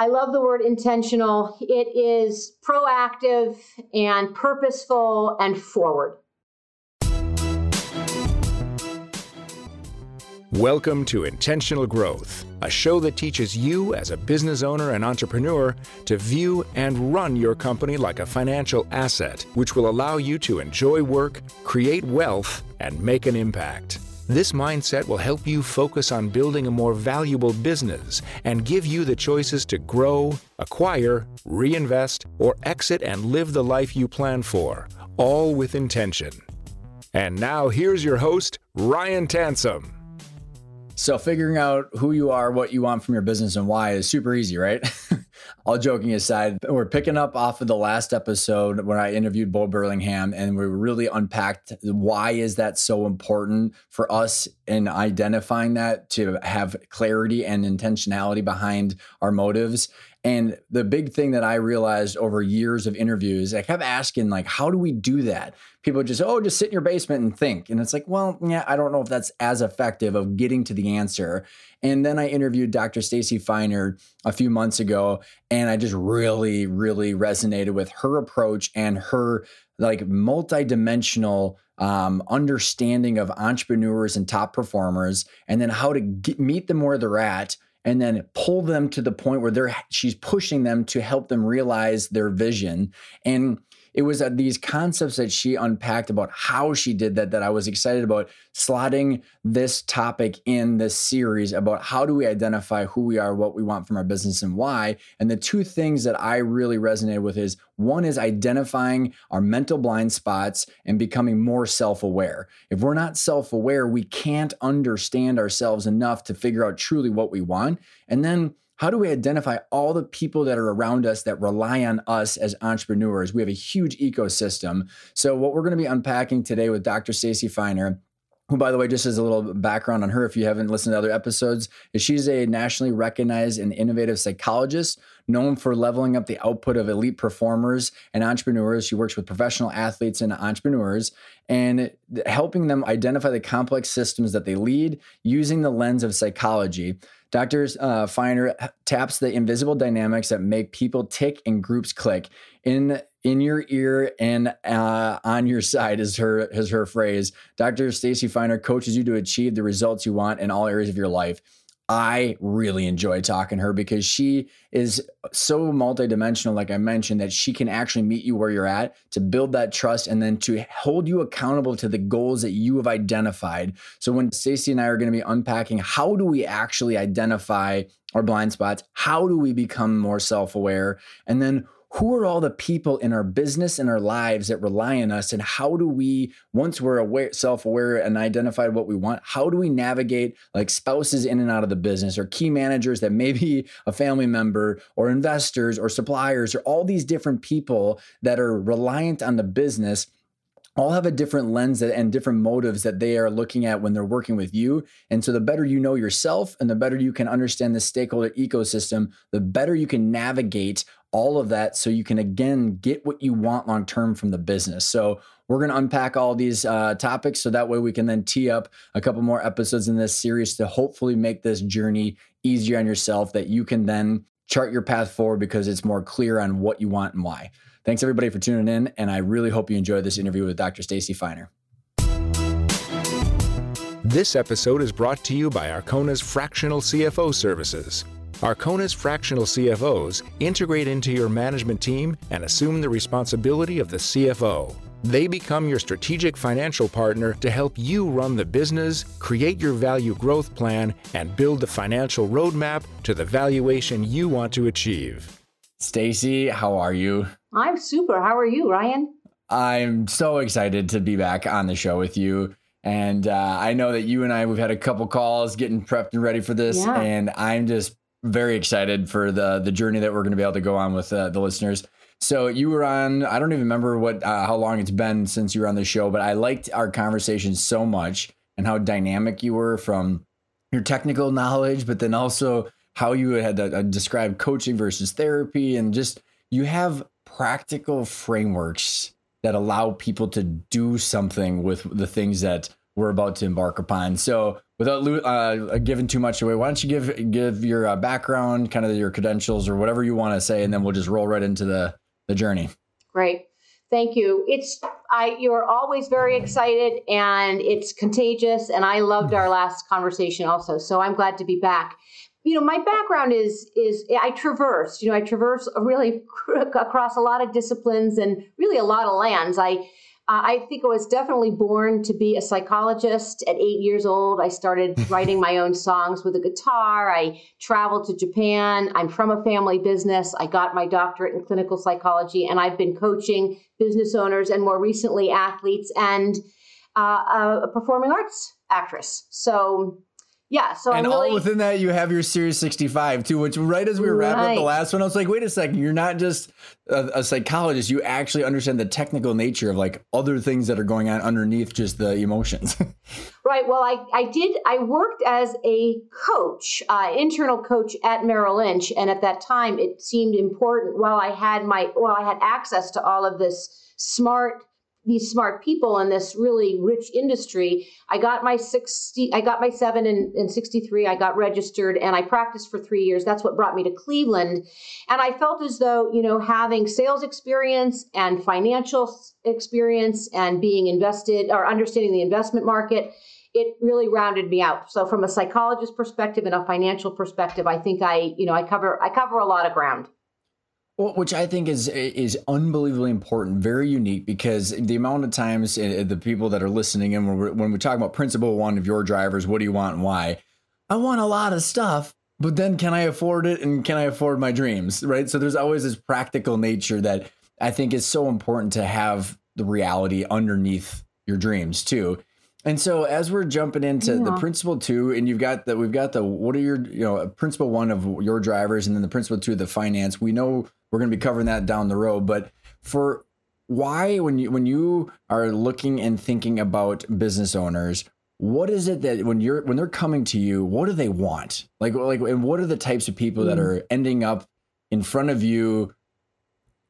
I love the word intentional. It is proactive and purposeful and forward. Welcome to Intentional Growth, a show that teaches you as a business owner and entrepreneur to view and run your company like a financial asset, which will allow you to enjoy work, create wealth, and make an impact. This mindset will help you focus on building a more valuable business and give you the choices to grow, acquire, reinvest, or exit and live the life you plan for, all with intention. And now here's your host, Ryan Tansom. So figuring out who you are, what you want from your business and why is super easy, right? All joking aside, we're picking up off of the last episode when I interviewed Bo Burlingham and we really unpacked why is that so important for us in identifying that to have clarity and intentionality behind our motives. And the big thing that I realized over years of interviews, I kept asking, like, how do we do that? People just, oh, just sit in your basement and think. And it's like, well, yeah, I don't know if that's as effective of getting to the answer. And then I interviewed Dr. Stacy Feiner a few months ago, and I just really, really resonated with her approach and her like multidimensional um, understanding of entrepreneurs and top performers, and then how to get, meet them where they're at and then pull them to the point where they're she's pushing them to help them realize their vision. And it was uh, these concepts that she unpacked about how she did that that I was excited about slotting this topic in this series about how do we identify who we are, what we want from our business, and why. And the two things that I really resonated with is one is identifying our mental blind spots and becoming more self aware. If we're not self aware, we can't understand ourselves enough to figure out truly what we want. And then how do we identify all the people that are around us that rely on us as entrepreneurs? We have a huge ecosystem. So, what we're going to be unpacking today with Dr. Stacy Feiner who, by the way, just as a little background on her, if you haven't listened to other episodes, is she's a nationally recognized and innovative psychologist known for leveling up the output of elite performers and entrepreneurs. She works with professional athletes and entrepreneurs and helping them identify the complex systems that they lead using the lens of psychology. Dr. Uh, Feiner taps the invisible dynamics that make people tick and groups click. In in your ear and uh, on your side is her is her phrase. Dr. Stacy Feiner coaches you to achieve the results you want in all areas of your life. I really enjoy talking to her because she is so multidimensional, like I mentioned, that she can actually meet you where you're at to build that trust and then to hold you accountable to the goals that you have identified. So when Stacy and I are going to be unpacking how do we actually identify our blind spots? How do we become more self-aware? And then who are all the people in our business and our lives that rely on us? And how do we once we're aware self-aware and identified what we want how do we navigate like spouses in and out of the business or key managers that may be a family member or investors or suppliers or all these different people that are reliant on the business all have a different lens and different motives that they are looking at when they're working with you. And so, the better you know yourself and the better you can understand the stakeholder ecosystem, the better you can navigate all of that so you can again get what you want long term from the business. So we're going to unpack all these uh, topics so that way we can then tee up a couple more episodes in this series to hopefully make this journey easier on yourself that you can then chart your path forward because it's more clear on what you want and why. Thanks everybody for tuning in, and I really hope you enjoyed this interview with Dr. Stacy Feiner. This episode is brought to you by Arcona's Fractional CFO Services. Arcona's fractional CFOs integrate into your management team and assume the responsibility of the CFO. They become your strategic financial partner to help you run the business, create your value growth plan, and build the financial roadmap to the valuation you want to achieve. Stacy, how are you? I'm super. How are you, Ryan? I'm so excited to be back on the show with you. And uh, I know that you and I, we've had a couple calls getting prepped and ready for this. Yeah. And I'm just very excited for the the journey that we're going to be able to go on with uh, the listeners. So you were on. I don't even remember what uh, how long it's been since you were on the show, but I liked our conversation so much and how dynamic you were from your technical knowledge, but then also how you had to, uh, describe coaching versus therapy, and just you have practical frameworks that allow people to do something with the things that we're about to embark upon. So without uh, giving too much away, why don't you give give your uh, background, kind of your credentials, or whatever you want to say, and then we'll just roll right into the the journey. Great, thank you. It's I. You're always very excited, and it's contagious. And I loved our last conversation also, so I'm glad to be back. You know, my background is is I traverse. You know, I traverse really across a lot of disciplines and really a lot of lands. I uh, I think I was definitely born to be a psychologist. At eight years old, I started writing my own songs with a guitar. I traveled to Japan. I'm from a family business. I got my doctorate in clinical psychology, and I've been coaching business owners and more recently athletes and uh, a performing arts actress. So yeah, so and I'm all really, within that you have your Series 65 too, which right as we were wrapping up the last one, I was like, wait a second, you're not just a, a, psychologist, you actually understand the technical nature of like other things that are going on underneath just the emotions. right. Well, I, I did, I worked as a coach, uh, internal coach at Merrill Lynch. And at that time it seemed important while I had my, while I had access to all of this smart these smart people in this really rich industry. I got my 60, I got my seven in, in 63. I got registered and I practiced for three years. That's what brought me to Cleveland. And I felt as though, you know, having sales experience and financial experience and being invested or understanding the investment market, it really rounded me out. So from a psychologist perspective and a financial perspective, I think I, you know, I cover, I cover a lot of ground. Which I think is is unbelievably important, very unique, because the amount of times uh, the people that are listening and when when we talk about principle one of your drivers, what do you want and why? I want a lot of stuff, but then can I afford it and can I afford my dreams, right? So there's always this practical nature that I think is so important to have the reality underneath your dreams too. And so as we're jumping into yeah. the principle two, and you've got the we've got the what are your you know principle one of your drivers, and then the principle two of the finance. We know we're going to be covering that down the road, but for why when you when you are looking and thinking about business owners, what is it that when you're when they're coming to you, what do they want? Like like and what are the types of people mm. that are ending up in front of you?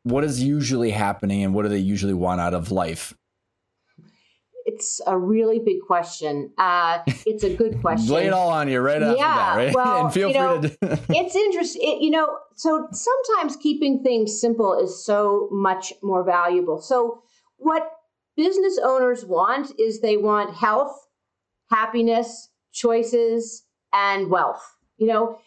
What is usually happening, and what do they usually want out of life? It's a really big question. Uh, it's a good question. Lay it all on you right after yeah, that, right? Well, and feel free know, to. it's interesting. It, you know, so sometimes keeping things simple is so much more valuable. So what business owners want is they want health, happiness, choices, and wealth. You know,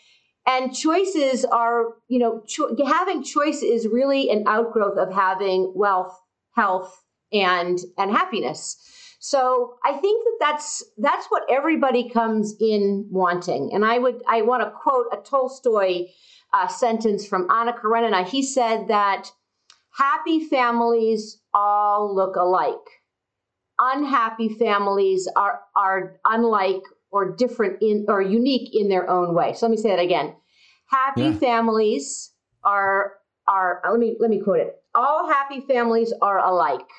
and choices are, you know, cho- having choice is really an outgrowth of having wealth, health, and and happiness. So I think that that's that's what everybody comes in wanting. And I would I want to quote a Tolstoy uh, sentence from Anna Karenina. He said that happy families all look alike. Unhappy families are are unlike or different in or unique in their own way. So let me say that again. Happy yeah. families are are let me let me quote it. All happy families are alike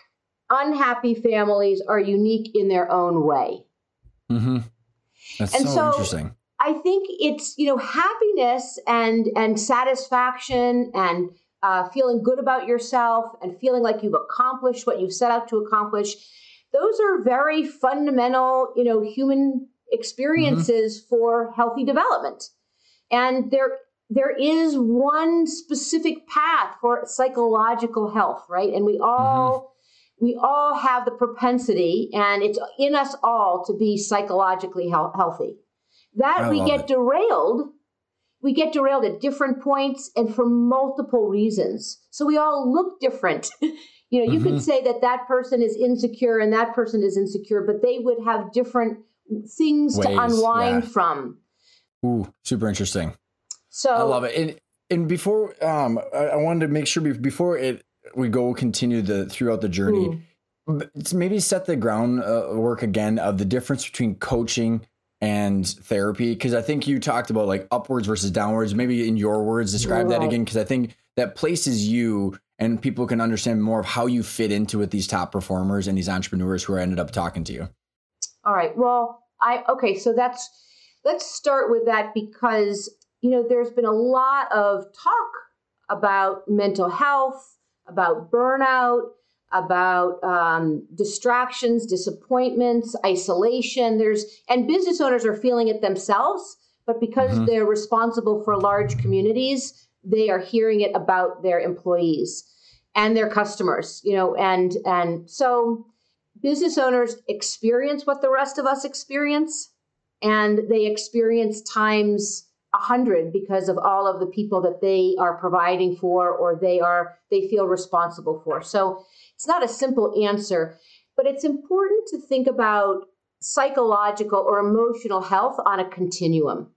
unhappy families are unique in their own way. Mm-hmm. That's and so, so interesting. I think it's you know happiness and and satisfaction and uh, feeling good about yourself and feeling like you've accomplished what you've set out to accomplish. Those are very fundamental, you know, human experiences mm-hmm. for healthy development. And there there is one specific path for psychological health, right? And we all mm-hmm we all have the propensity, and it's in us all to be psychologically he- healthy. That I we get it. derailed. We get derailed at different points and for multiple reasons. So we all look different. you know, you mm-hmm. could say that that person is insecure and that person is insecure, but they would have different things Ways, to unwind yeah. from. Ooh, super interesting. So I love it. And and before um I, I wanted to make sure before it we go continue the throughout the journey. Mm. Maybe set the groundwork uh, again of the difference between coaching and therapy because I think you talked about like upwards versus downwards. Maybe in your words, describe right. that again because I think that places you and people can understand more of how you fit into with these top performers and these entrepreneurs who I ended up talking to you. All right. Well, I okay. So that's let's start with that because you know there's been a lot of talk about mental health about burnout, about um, distractions, disappointments, isolation. There's and business owners are feeling it themselves, but because mm-hmm. they're responsible for large communities, they are hearing it about their employees and their customers. You know, and and so business owners experience what the rest of us experience, and they experience times a hundred because of all of the people that they are providing for or they are they feel responsible for. So it's not a simple answer, but it's important to think about psychological or emotional health on a continuum.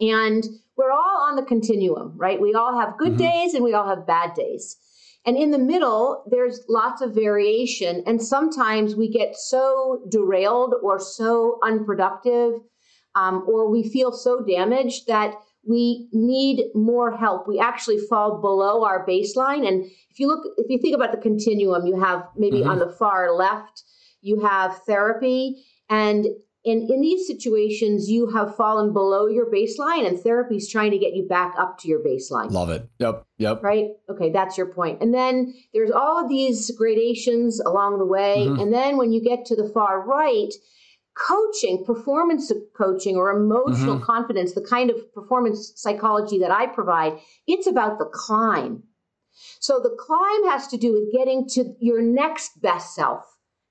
And we're all on the continuum, right? We all have good mm-hmm. days and we all have bad days. And in the middle, there's lots of variation. And sometimes we get so derailed or so unproductive, um, or we feel so damaged that we need more help. We actually fall below our baseline. And if you look, if you think about the continuum, you have maybe mm-hmm. on the far left, you have therapy. And in, in these situations, you have fallen below your baseline, and therapy is trying to get you back up to your baseline. Love it. Yep. Yep. Right. Okay. That's your point. And then there's all of these gradations along the way. Mm-hmm. And then when you get to the far right, coaching, performance coaching or emotional mm-hmm. confidence, the kind of performance psychology that I provide, it's about the climb. So the climb has to do with getting to your next best self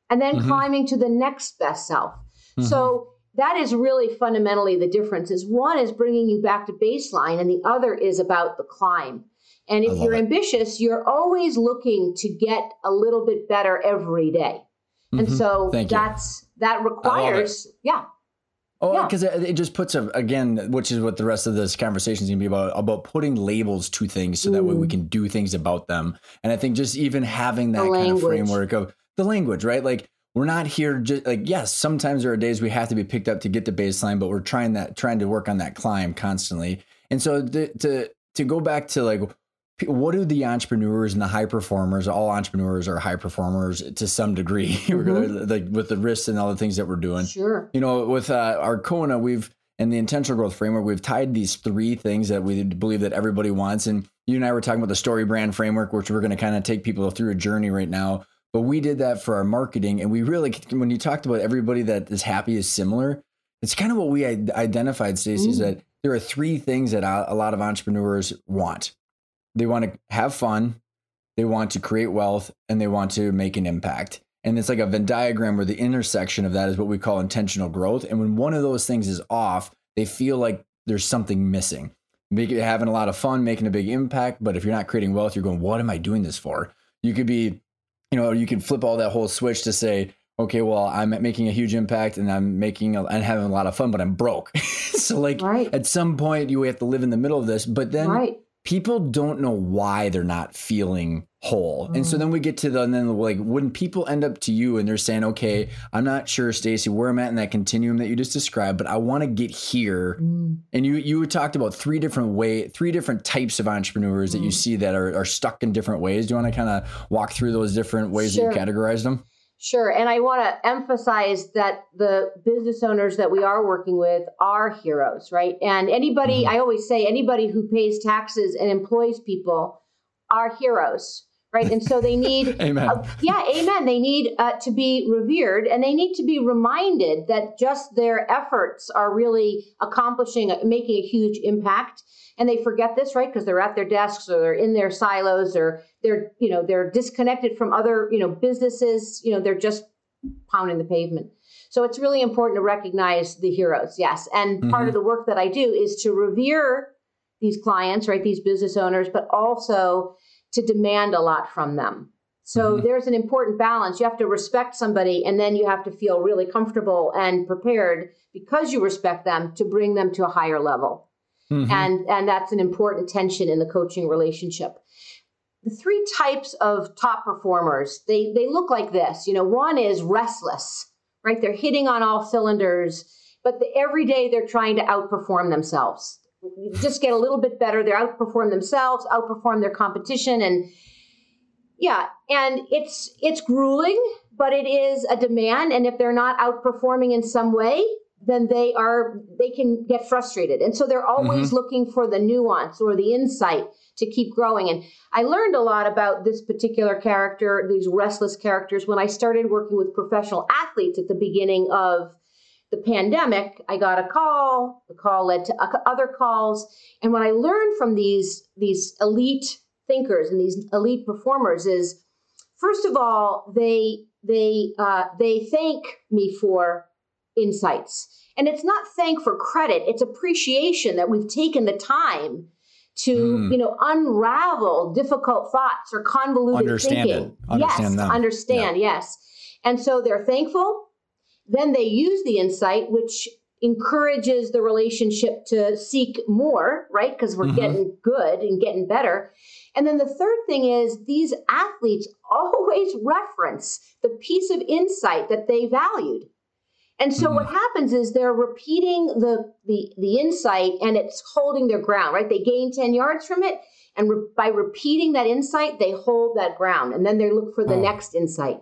and then mm-hmm. climbing to the next best self. Mm-hmm. So that is really fundamentally the difference is one is bringing you back to baseline and the other is about the climb. And if you're it. ambitious, you're always looking to get a little bit better every day. And mm-hmm. so Thank that's. That requires yeah. Oh, because yeah. it, it, just puts a again, which is what the rest of this conversation is going to be about about putting labels to things, so mm. that way we mm. can do things about them. And I think just even having that kind of framework of the language, right? Like we're not here just like yes, sometimes there are days we have to be picked up to get to baseline, but we're trying that trying to work on that climb constantly. And so to to, to go back to like what do the entrepreneurs and the high performers all entrepreneurs are high performers to some degree mm-hmm. like with the risks and all the things that we're doing sure you know with uh, arcona we've and the intentional growth framework we've tied these three things that we believe that everybody wants and you and i were talking about the story brand framework which we're going to kind of take people through a journey right now but we did that for our marketing and we really when you talked about everybody that is happy is similar it's kind of what we identified stacy mm. is that there are three things that a lot of entrepreneurs want they want to have fun, they want to create wealth, and they want to make an impact. And it's like a Venn diagram where the intersection of that is what we call intentional growth. And when one of those things is off, they feel like there's something missing. Make having a lot of fun, making a big impact. But if you're not creating wealth, you're going, what am I doing this for? You could be, you know, you can flip all that whole switch to say, okay, well, I'm making a huge impact and I'm making a, and having a lot of fun, but I'm broke. so like right. at some point you have to live in the middle of this. But then right people don't know why they're not feeling whole. Mm. And so then we get to the and then like when people end up to you and they're saying, "Okay, I'm not sure, Stacy, where I'm at in that continuum that you just described, but I want to get here." Mm. And you you talked about three different way, three different types of entrepreneurs mm. that you mm. see that are, are stuck in different ways. Do you want to kind of walk through those different ways sure. that you categorized them? Sure. And I want to emphasize that the business owners that we are working with are heroes, right? And anybody, mm-hmm. I always say, anybody who pays taxes and employs people are heroes, right? And so they need, amen. Uh, yeah, amen. They need uh, to be revered and they need to be reminded that just their efforts are really accomplishing, making a huge impact and they forget this right because they're at their desks or they're in their silos or they're you know they're disconnected from other you know businesses you know they're just pounding the pavement so it's really important to recognize the heroes yes and mm-hmm. part of the work that i do is to revere these clients right these business owners but also to demand a lot from them so mm-hmm. there's an important balance. You have to respect somebody and then you have to feel really comfortable and prepared because you respect them to bring them to a higher level. Mm-hmm. And, and that's an important tension in the coaching relationship. The three types of top performers, they, they look like this. You know, one is restless, right? They're hitting on all cylinders, but the, every day they're trying to outperform themselves. Just get a little bit better. They outperform themselves, outperform their competition, and yeah, and it's it's grueling, but it is a demand. And if they're not outperforming in some way, then they are they can get frustrated and so they're always mm-hmm. looking for the nuance or the insight to keep growing and i learned a lot about this particular character these restless characters when i started working with professional athletes at the beginning of the pandemic i got a call the call led to other calls and what i learned from these these elite thinkers and these elite performers is first of all they they uh, they thank me for insights. And it's not thank for credit, it's appreciation that we've taken the time to, mm. you know, unravel difficult thoughts or convoluted understand thinking. It. Understand yes, them. understand, yeah. yes. And so they're thankful. Then they use the insight, which encourages the relationship to seek more, right? Because we're mm-hmm. getting good and getting better. And then the third thing is these athletes always reference the piece of insight that they valued. And so mm-hmm. what happens is they're repeating the, the the insight and it's holding their ground, right? They gain 10 yards from it and re- by repeating that insight, they hold that ground and then they look for the oh. next insight.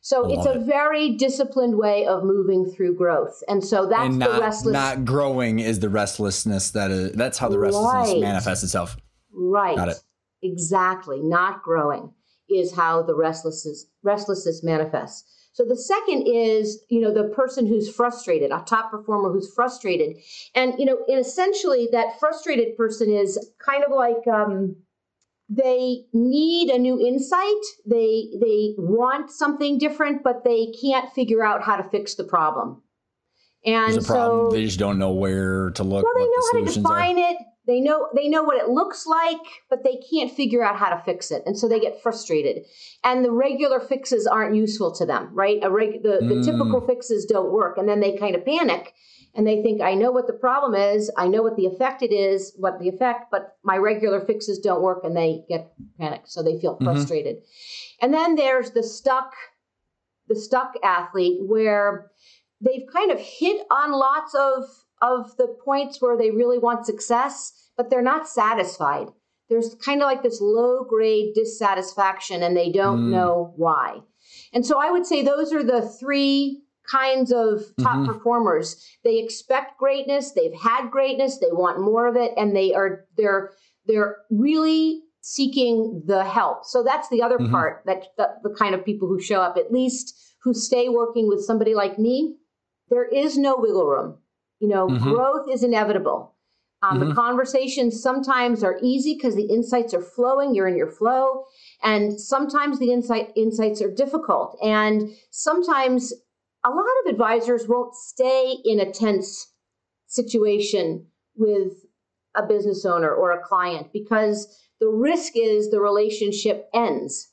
So it's a it. very disciplined way of moving through growth. And so that's and not, the restless not growing is the restlessness that is that's how the restlessness right. manifests itself. Right. Got it. Exactly. Not growing is how the restlessness restlessness manifests. So the second is, you know, the person who's frustrated, a top performer who's frustrated. And, you know, and essentially that frustrated person is kind of like um, they need a new insight. They they want something different, but they can't figure out how to fix the problem. And There's a problem. So, they just don't know where to look. Well, they know the how to define are. it. They know they know what it looks like, but they can't figure out how to fix it, and so they get frustrated. And the regular fixes aren't useful to them, right? Reg, the, mm. the typical fixes don't work, and then they kind of panic and they think, I know what the problem is, I know what the effect it is, what the effect, but my regular fixes don't work, and they get panicked, so they feel mm-hmm. frustrated. Mm-hmm. And then there's the stuck, the stuck athlete where they've kind of hit on lots of of the points where they really want success but they're not satisfied. There's kind of like this low grade dissatisfaction and they don't mm. know why. And so I would say those are the three kinds of top mm-hmm. performers. They expect greatness, they've had greatness, they want more of it and they are they're they're really seeking the help. So that's the other mm-hmm. part that the, the kind of people who show up at least who stay working with somebody like me, there is no wiggle room. You know, mm-hmm. growth is inevitable. Um, mm-hmm. The conversations sometimes are easy because the insights are flowing. You're in your flow, and sometimes the insight insights are difficult. And sometimes a lot of advisors won't stay in a tense situation with a business owner or a client because the risk is the relationship ends.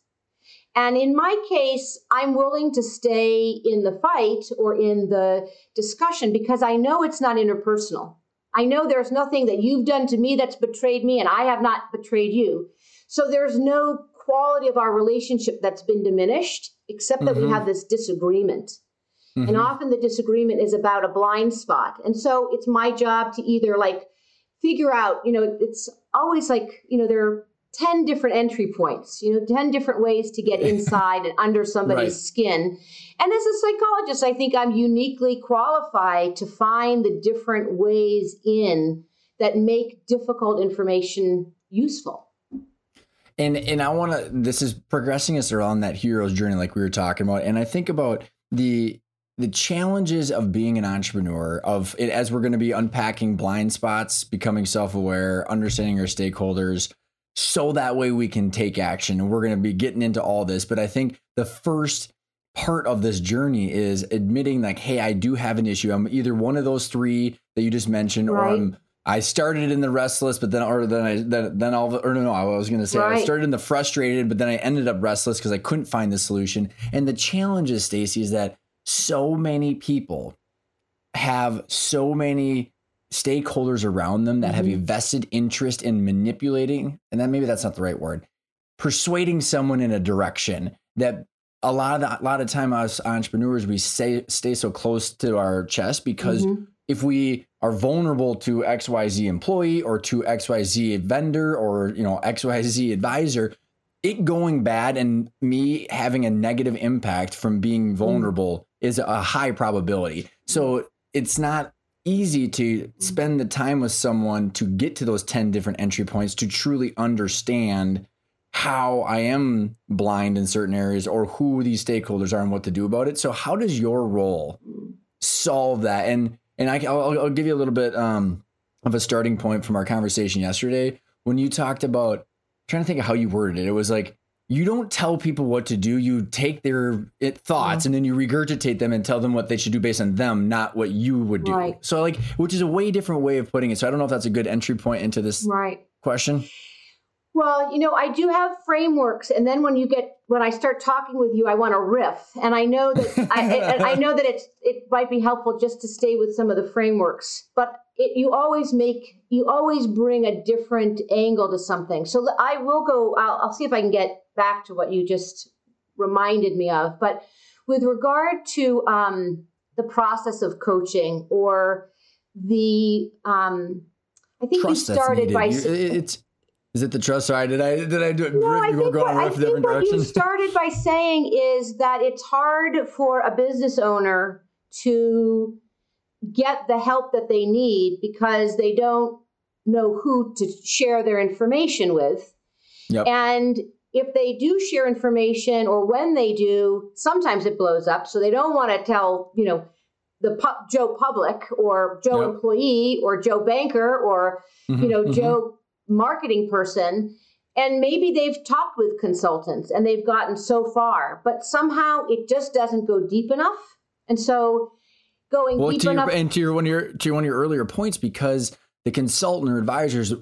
And in my case, I'm willing to stay in the fight or in the discussion because I know it's not interpersonal. I know there's nothing that you've done to me that's betrayed me, and I have not betrayed you. So there's no quality of our relationship that's been diminished, except that mm-hmm. we have this disagreement. Mm-hmm. And often the disagreement is about a blind spot. And so it's my job to either like figure out, you know, it's always like, you know, there are 10 different entry points, you know, 10 different ways to get inside and under somebody's right. skin. And as a psychologist, I think I'm uniquely qualified to find the different ways in that make difficult information useful. And and I want to this is progressing us around that hero's journey like we were talking about and I think about the the challenges of being an entrepreneur of it as we're going to be unpacking blind spots, becoming self-aware, understanding our stakeholders, so that way we can take action. And we're going to be getting into all this. But I think the first part of this journey is admitting, like, hey, I do have an issue. I'm either one of those three that you just mentioned, right. or I'm. I started in the restless, but then, or then I, then, then all, or no, no, I was going to say right. I started in the frustrated, but then I ended up restless because I couldn't find the solution. And the challenge is, Stacy, is that so many people have so many stakeholders around them that mm-hmm. have a vested interest in manipulating, and then maybe that's not the right word, persuading someone in a direction that a lot of the, a lot of time us entrepreneurs we stay stay so close to our chest because mm-hmm. if we are vulnerable to XYZ employee or to XYZ vendor or you know XYZ advisor, it going bad and me having a negative impact from being mm. vulnerable. Is a high probability. So it's not easy to spend the time with someone to get to those 10 different entry points to truly understand how I am blind in certain areas or who these stakeholders are and what to do about it. So how does your role solve that? And and I, will I'll give you a little bit um, of a starting point from our conversation yesterday when you talked about I'm trying to think of how you worded it. It was like you don't tell people what to do. You take their it, thoughts mm-hmm. and then you regurgitate them and tell them what they should do based on them, not what you would do. Right. So like, which is a way different way of putting it. So I don't know if that's a good entry point into this right. question. Well, you know, I do have frameworks, and then when you get when I start talking with you, I want to riff, and I know that I, I know that it's it might be helpful just to stay with some of the frameworks, but it, you always make you always bring a different angle to something. So I will go. I'll, I'll see if I can get back to what you just reminded me of, but with regard to um, the process of coaching or the um, I think Trust you started by it's is it the trust? Sorry, did I did I do it? No, I think, what, I think what you started by saying is that it's hard for a business owner to get the help that they need because they don't know who to share their information with. Yep. And if they do share information or when they do, sometimes it blows up. So they don't want to tell, you know, the pu- Joe public or Joe yep. employee or Joe banker or, mm-hmm, you know, mm-hmm. Joe marketing person and maybe they've talked with consultants and they've gotten so far but somehow it just doesn't go deep enough and so going well, deep to enough your, and to your one of your to one of your earlier points because the consultant or advisor is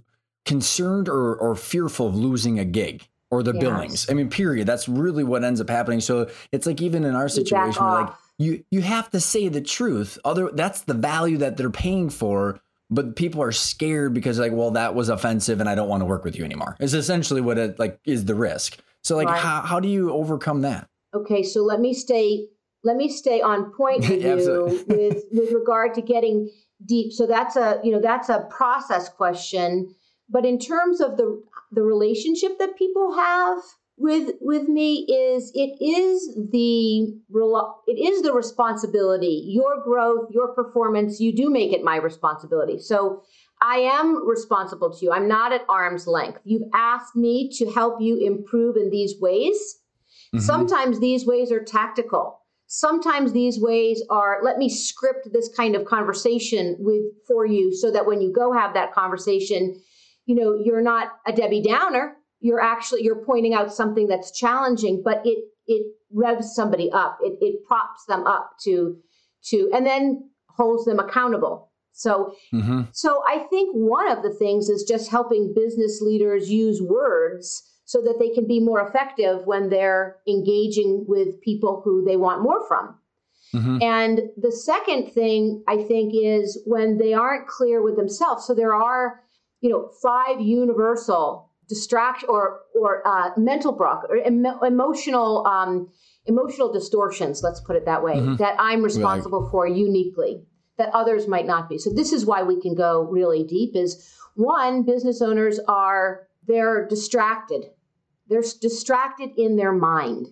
concerned or, or fearful of losing a gig or the yes. billings. I mean period. That's really what ends up happening. So it's like even in our situation like you you have to say the truth. Other that's the value that they're paying for but people are scared because like well that was offensive and i don't want to work with you anymore. Is essentially what it like is the risk. So like right. how, how do you overcome that? Okay so let me stay let me stay on point with you with with regard to getting deep. So that's a you know that's a process question. But in terms of the the relationship that people have with with me is it is the it is the responsibility your growth your performance you do make it my responsibility. So i am responsible to you. I'm not at arm's length. You've asked me to help you improve in these ways. Mm-hmm. sometimes these ways are tactical. Sometimes these ways are let me script this kind of conversation with for you so that when you go have that conversation you know you're not a debbie downer. You're actually you're pointing out something that's challenging but it it revs somebody up. It, it props them up to to and then holds them accountable. So mm-hmm. so i think one of the things is just helping business leaders use words so that they can be more effective when they're engaging with people who they want more from. Mm-hmm. and the second thing i think is when they aren't clear with themselves. So there are you know five universal distraction or or uh, mental block or emotional um, emotional distortions. Let's put it that way. Mm-hmm. That I'm responsible for uniquely that others might not be. So this is why we can go really deep. Is one business owners are they're distracted. They're distracted in their mind.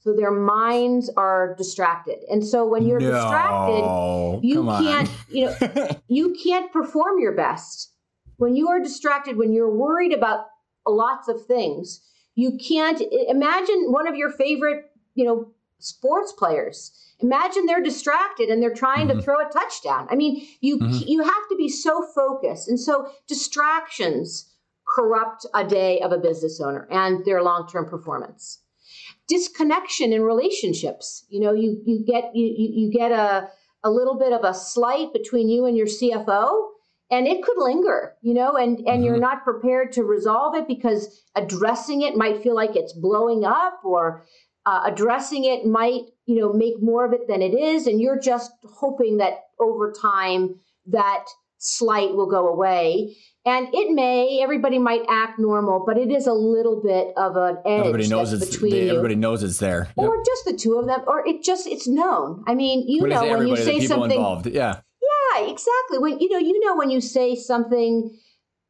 So their minds are distracted. And so when you're no, distracted, you can't, you know, you can't perform your best. When you are distracted, when you're worried about lots of things. You can't imagine one of your favorite, you know, sports players. Imagine they're distracted and they're trying mm-hmm. to throw a touchdown. I mean, you mm-hmm. you have to be so focused. And so distractions corrupt a day of a business owner and their long-term performance. Disconnection in relationships. You know, you you get you you get a a little bit of a slight between you and your CFO and it could linger you know and and mm-hmm. you're not prepared to resolve it because addressing it might feel like it's blowing up or uh, addressing it might you know make more of it than it is. And you're just hoping that over time that slight will go away. And it may everybody might act normal but it is a little bit of an edge everybody knows it's between they, everybody knows it's there. Or yep. just the two of them or it just it's known. I mean you know when you say something involved. yeah yeah, exactly. When you know, you know when you say something,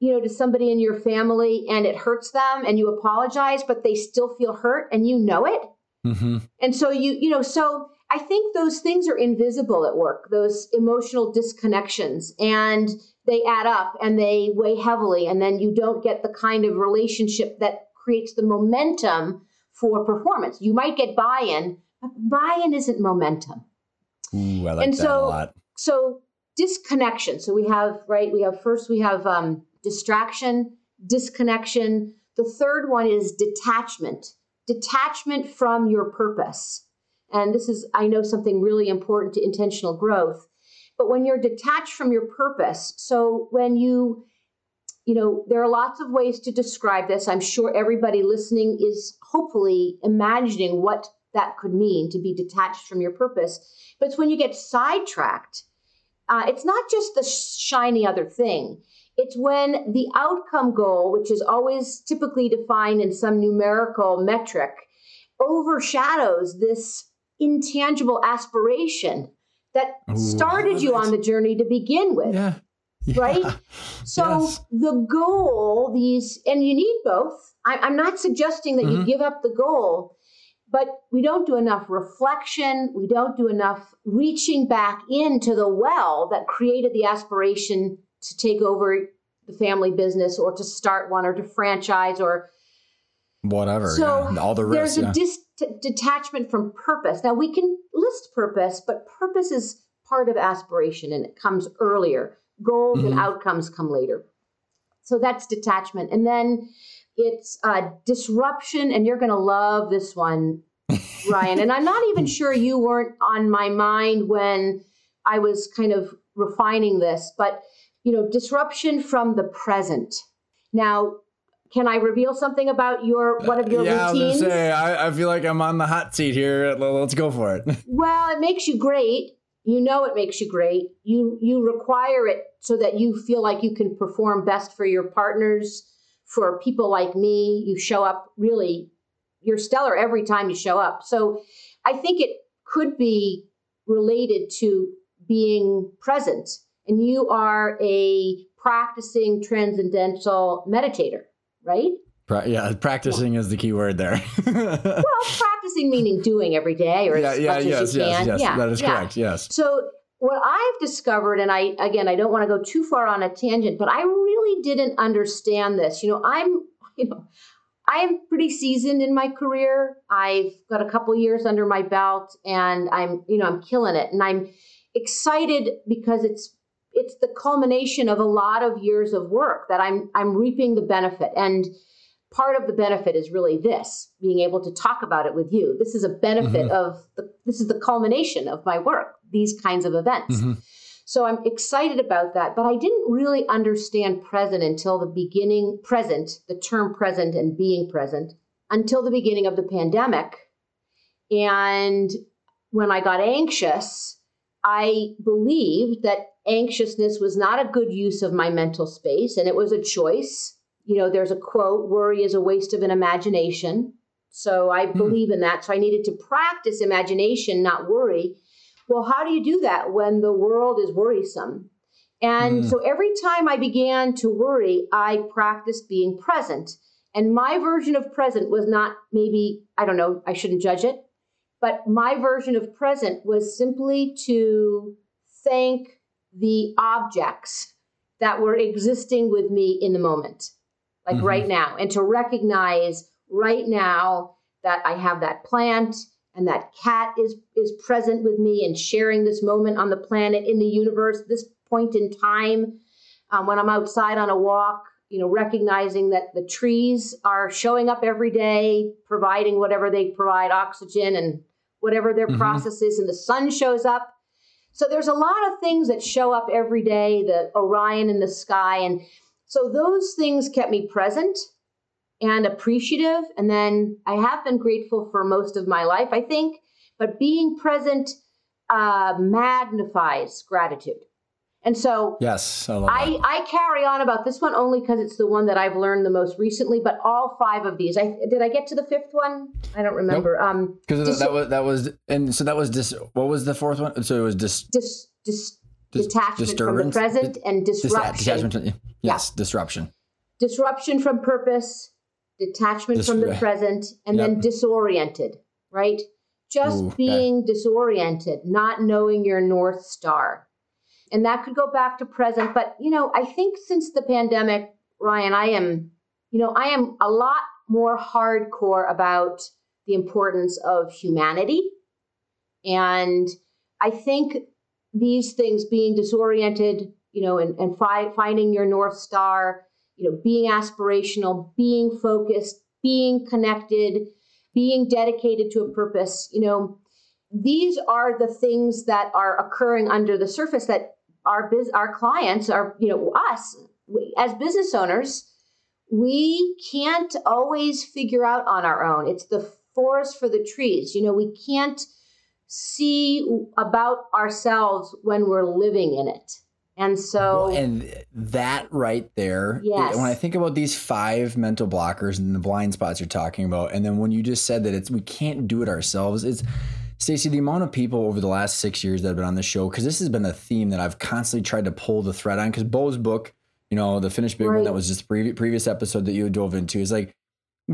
you know, to somebody in your family and it hurts them and you apologize, but they still feel hurt and you know it. Mm-hmm. And so you, you know, so I think those things are invisible at work, those emotional disconnections, and they add up and they weigh heavily. And then you don't get the kind of relationship that creates the momentum for performance. You might get buy in, but buy in isn't momentum. Ooh, I like and that so, a lot. So disconnection. So we have, right, we have first, we have um, distraction, disconnection. The third one is detachment, detachment from your purpose. And this is, I know, something really important to intentional growth. But when you're detached from your purpose, so when you, you know, there are lots of ways to describe this. I'm sure everybody listening is hopefully imagining what that could mean to be detached from your purpose. But it's when you get sidetracked. Uh, it's not just the shiny other thing. It's when the outcome goal, which is always typically defined in some numerical metric, overshadows this intangible aspiration that Ooh, started you on the journey to begin with. Yeah. yeah. Right? So yes. the goal, these, and you need both. I, am not suggesting that mm-hmm. you give up the goal, but we don't do enough reflection. We don't do enough reaching back into the well that created the aspiration to take over the family business or to start one or to franchise or whatever. So yeah. all the risks. There's a dis- detachment from purpose. Now we can list purpose, but purpose is part of aspiration and it comes earlier. Goals mm-hmm. and outcomes come later. So that's detachment. And then it's uh, disruption, and you're going to love this one, Ryan. and I'm not even sure you weren't on my mind when I was kind of refining this, but you know, disruption from the present. Now, can I reveal something about your one of your yeah, routines? I, say, I, I feel like I'm on the hot seat here. Let's go for it. well, it makes you great. You know it makes you great. You you require it so that you feel like you can perform best for your partners, for people like me. You show up really you're stellar every time you show up. So I think it could be related to being present and you are a practicing transcendental meditator, right? Pra- yeah, practicing yeah. is the key word there. well, practicing meaning doing every day or yeah, as yeah, much yes, as you yes, can. Yes, yeah, that is correct. Yes. So what I've discovered, and I again, I don't want to go too far on a tangent, but I really didn't understand this. You know, I'm, you know, I'm pretty seasoned in my career. I've got a couple years under my belt, and I'm, you know, I'm killing it, and I'm excited because it's it's the culmination of a lot of years of work that I'm I'm reaping the benefit and part of the benefit is really this being able to talk about it with you this is a benefit mm-hmm. of the, this is the culmination of my work these kinds of events mm-hmm. so i'm excited about that but i didn't really understand present until the beginning present the term present and being present until the beginning of the pandemic and when i got anxious i believed that anxiousness was not a good use of my mental space and it was a choice. You know, there's a quote worry is a waste of an imagination. So I mm. believe in that. So I needed to practice imagination, not worry. Well, how do you do that when the world is worrisome? And mm. so every time I began to worry, I practiced being present. And my version of present was not maybe, I don't know, I shouldn't judge it, but my version of present was simply to thank the objects that were existing with me in the moment, like mm-hmm. right now, and to recognize right now that I have that plant and that cat is is present with me and sharing this moment on the planet in the universe, this point in time. Um, when I'm outside on a walk, you know, recognizing that the trees are showing up every day, providing whatever they provide, oxygen and whatever their mm-hmm. process is, and the sun shows up so there's a lot of things that show up every day, the Orion in the sky. And so those things kept me present and appreciative. And then I have been grateful for most of my life, I think. But being present uh, magnifies gratitude. And so yes, I, I, I, carry on about this one only because it's the one that I've learned the most recently. But all five of these, I did I get to the fifth one? I don't remember. Nope. Um, because dis- that was that was and so that was dis. What was the fourth one? So it was dis. dis, dis detachment from the present and disruption. Detachment, yes, yeah. disruption. Disruption from purpose, detachment Dis- from the present, and yep. then disoriented. Right, just Ooh, being disoriented, not knowing your North Star. And that could go back to present. But, you know, I think since the pandemic, Ryan, I am, you know, I am a lot more hardcore about the importance of humanity. And I think these things being disoriented, you know, and, and fi- finding your North Star, you know, being aspirational, being focused, being connected, being dedicated to a purpose, you know, these are the things that are occurring under the surface that our biz- our clients are, you know, us we, as business owners, we can't always figure out on our own. It's the forest for the trees. You know, we can't see about ourselves when we're living in it. And so, Well, and that right there, Yes. when I think about these five mental blockers and the blind spots you're talking about, and then when you just said that it's we can't do it ourselves, it's Stacy, the amount of people over the last six years that have been on the show, because this has been a theme that I've constantly tried to pull the thread on. Because Bo's book, you know, the Finish Big one that was just the previous, previous episode that you dove into, is like,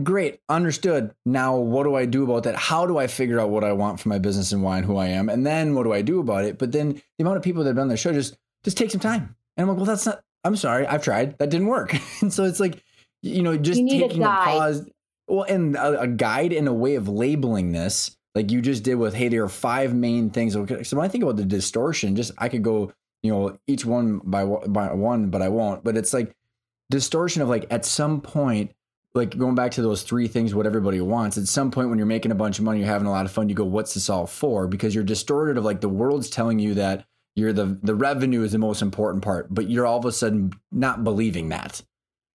great, understood. Now, what do I do about that? How do I figure out what I want for my business and why and who I am? And then what do I do about it? But then the amount of people that have been on the show just just take some time. And I'm like, well, that's not. I'm sorry, I've tried. That didn't work. and so it's like, you know, just You need a taking a, pause. Well, and a, a guide and a way of labeling this, like you just did with, hey, there are five main things. So when I think about the distortion, just I could go, you know, each one by one- by one, but I won't. But it's like distortion of like at some point, like going back to those three things, what everybody wants. At some point, when you're making a bunch of money, you're having a lot of fun. You go, what's this all for? Because you're distorted of like the world's telling you that you're the the revenue is the most important part, but you're all of a sudden not believing that.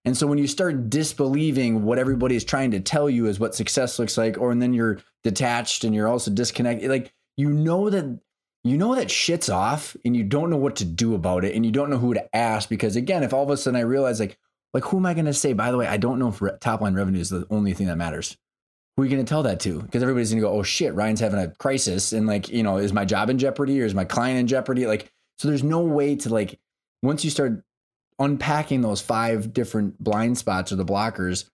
And so when you start disbelieving what everybody is trying to tell you is what success looks like, or and then you're detached and you're also disconnected, like you know that you know that shit's off and you don't know what to do about it and you don't know who to ask because again, if all of a sudden I realize like like who am I going to say? By the way, I don't know if re- top line revenue is the only thing that matters. Who are you going to tell that to? Because everybody's going to go, oh shit, Ryan's having a crisis, and like you know, is my job in jeopardy or is my client in jeopardy? Like, so there's no way to like once you start unpacking those five different blind spots or the blockers,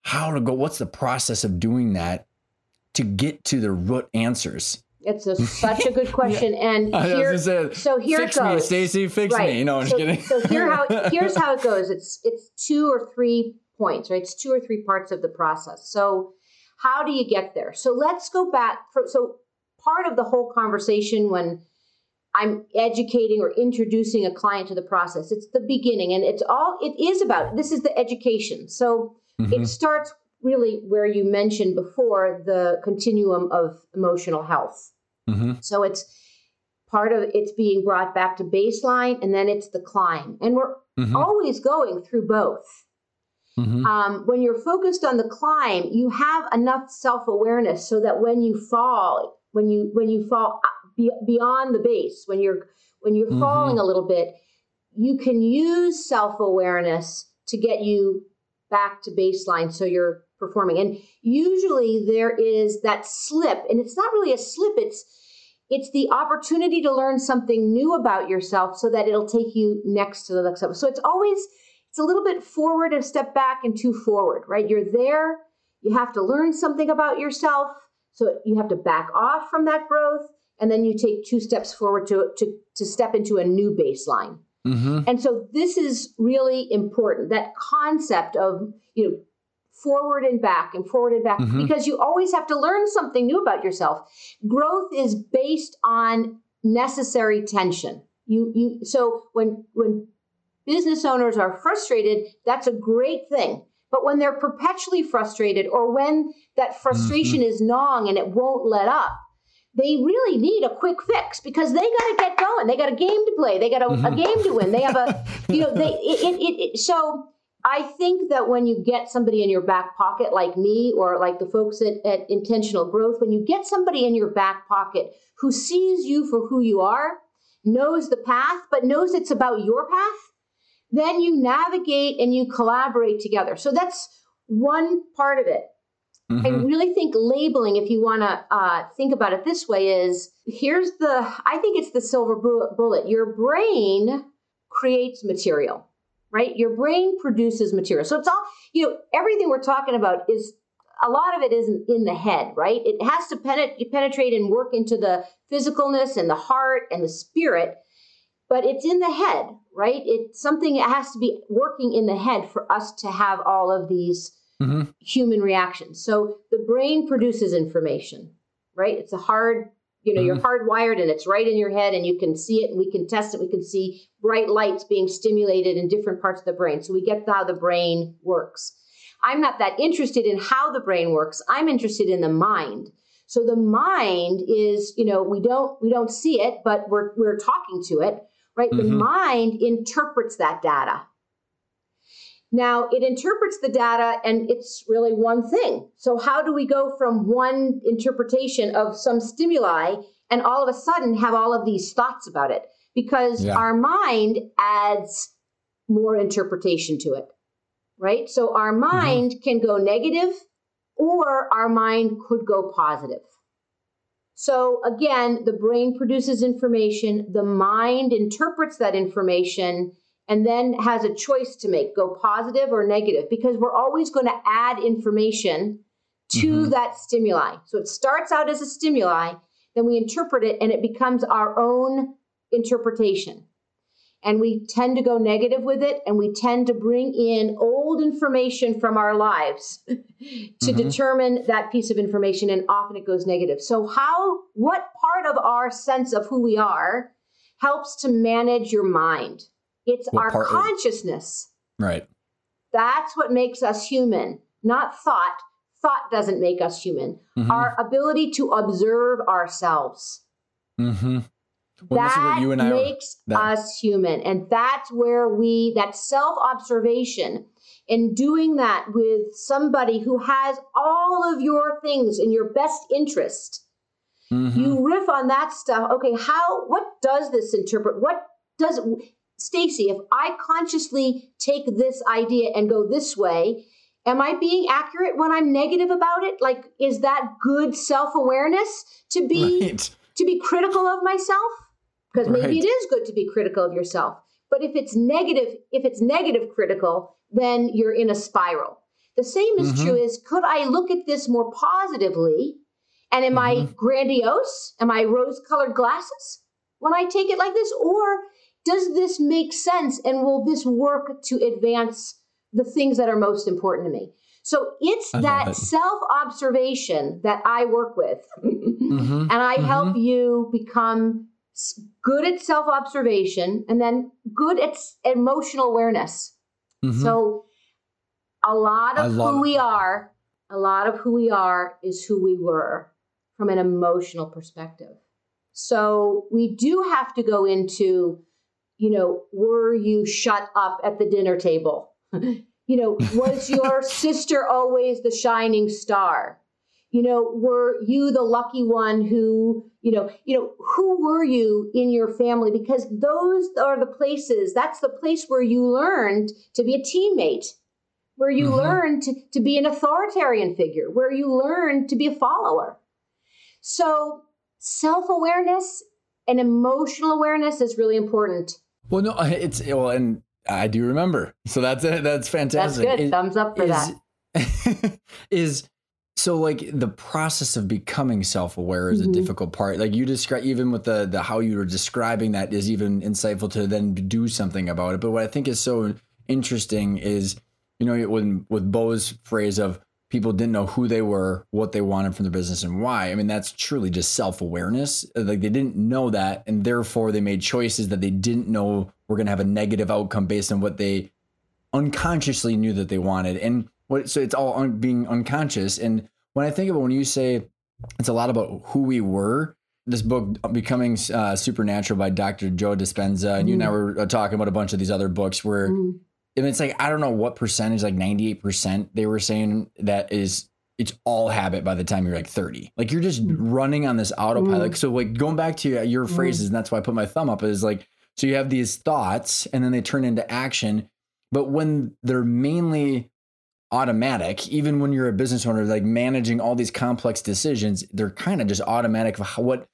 how to go? What's the process of doing that to get to the root answers? It's a, such a good question. And here, say, so here fix it me, goes. Stacy, fix right. me. No, I'm so, just kidding. so here how here's how it goes. It's it's two or three points, right? It's two or three parts of the process. So how do you get there? So let's go back. For, so part of the whole conversation when I'm educating or introducing a client to the process, it's the beginning, and it's all it is about. This is the education. So Mhm. it starts really where you mentioned before the continuum of emotional health. Mhm. So it's part of it's being brought back to baseline and then it's the climb. And we're Mhm. always going through both. Mhm. Um, when you're focused on the climb, you have enough self-awareness so that when you fall, when you when you fall be, beyond the base, when you're when you're Mhm. falling a little bit, you can use self-awareness to get you back to baseline so you're performing. And usually there is that slip, and it's not really a slip, it's it's the opportunity to learn something new about yourself so that it'll take you next to the next level. So it's always it's a little bit forward, a step back, and two forward, right? You're there, you have to learn something about yourself. So you have to back off from that growth, and then you take two steps forward to to, to step into a new baseline. Mhm. And so this is really important that concept of, you know, forward and back and forward and back Mhm. because you always have to learn something new about yourself. Growth is based on necessary tension. You you so when when business owners are frustrated, that's a great thing. But when they're perpetually frustrated or when that frustration is gnawing and it won't let up, they really need a quick fix because they got to get going. They got a game to play. They got a, a Mhm. game to win. They have a, you know, they, it, it, it, it, so I think that when you get somebody in your back pocket like me or like the folks at, at Intentional Growth, when you get somebody in your back pocket who sees you for who you are, knows the path, but knows it's about your path, then you navigate and you collaborate together. So that's one part of it. I Mhm. really think labeling, if you want to uh, think about it this way, is here's the, I think it's the silver bu- bullet. Your brain creates material, right? Your brain produces material. So it's all, you know, everything we're talking about is a lot of it isn't in the head, right? It has to penetrate and work into the physicalness and the heart and the spirit, but it's in the head, right? It's something that has to be working in the head for us to have all of these mm-hmm. human reactions. So the brain produces information, right? It's a hard, you know, mm-hmm. you're hardwired and it's right in your head and you can see it and we can test it. We can see bright lights being stimulated in different parts of the brain. So we get how the brain works. I'm not that interested in how the brain works. I'm interested in the mind. So the mind is, you know, we don't we don't see it, but we're we're talking to it, right? Mm-hmm. The mind interprets that data. Now, it interprets the data and it's really one thing. So, how do we go from one interpretation of some stimuli and all of a sudden have all of these thoughts about it? Because yeah. our mind adds more interpretation to it, right? So, our mm-hmm. mind mm-hmm. can go negative or our mind could go positive. So, again, the brain produces information, the mind interprets that information and then has a choice to make go positive or negative because we're always going to add information to mm-hmm. that stimuli. So it starts out as a stimuli, then we interpret it and it becomes our own interpretation. And we tend to go negative with it and we tend to bring in old information from our lives to mm-hmm. determine that piece of information and often it goes negative. So how what part of our sense of who we are helps to manage your mind? It's what our consciousness. Right. That's what makes us human, not thought. Thought doesn't make us human. Mm-hmm. Our ability to observe ourselves. Mm-hmm. Well, that makes that. us human. And that's where we, that self observation, and doing that with somebody who has all of your things in your best interest. Mm-hmm. You riff on that stuff. Okay, how, what does this interpret? What does, Stacy, if I consciously take this idea and go this way, am I being accurate when I'm negative about it? Like, is that good self-awareness to be right. to be critical of myself? Because maybe right. it is good to be critical of yourself. But if it's negative, if it's negative critical, then you're in a spiral. The same is mm-hmm. true as could I look at this more positively? And am mm-hmm. I grandiose? Am I rose colored glasses when I take it like this? Or does this make sense and will this work to advance the things that are most important to me? So it's that self observation that i work with. Mm-hmm, and i mm-hmm. help you become good at self observation and then good at emotional awareness. Mm-hmm. so a lot of who we are a lot of who we are is who we were from an emotional perspective. So we do have to go into you know, were you shut up at the dinner table? you know, was your sister always the shining star? You know, were you the lucky one who, you know, you know, who were you in your family? Because those are the places, that's the place where you learned to be a teammate, where you mm-hmm. learned to, to be an authoritarian figure, where you learned to be a follower. So self awareness and emotional awareness is really important. Well, no, it's well, and I do remember. So that's it. That's fantastic. That's good. It, Thumbs up for is, that. is so like the process of becoming self-aware is mm-hmm. a difficult part. Like you describe, even with the the how you were describing that is even insightful to then do something about it. But what I think is so interesting is, you know, when with Bo's phrase of people didn't know who they were, what they wanted from their business, and why. I mean, that's truly just self awareness. Like they didn't know that, and therefore they made choices that they didn't know were going to have a negative outcome based on what they unconsciously knew that they wanted. And what so it's all un, being unconscious. And when I think about when you say it's a lot about who we were. This book, Becoming uh, Supernatural by Dr. Joe Dispenza, and mm. you and I were uh, talking about a bunch of these other books where mm and it's like I don't know what percentage, like ninety eight percent, they were saying that is it's all habit by the time you're like 30. Like you're just mm. running on this autopilot. Mm. So like going back to your mm. phrases, and that's why I put my thumb up is like, so you have these thoughts and then they turn into action. But when they're mainly automatic, even when you're a business owner, like managing all these complex decisions, they're kind of just automatic of how, what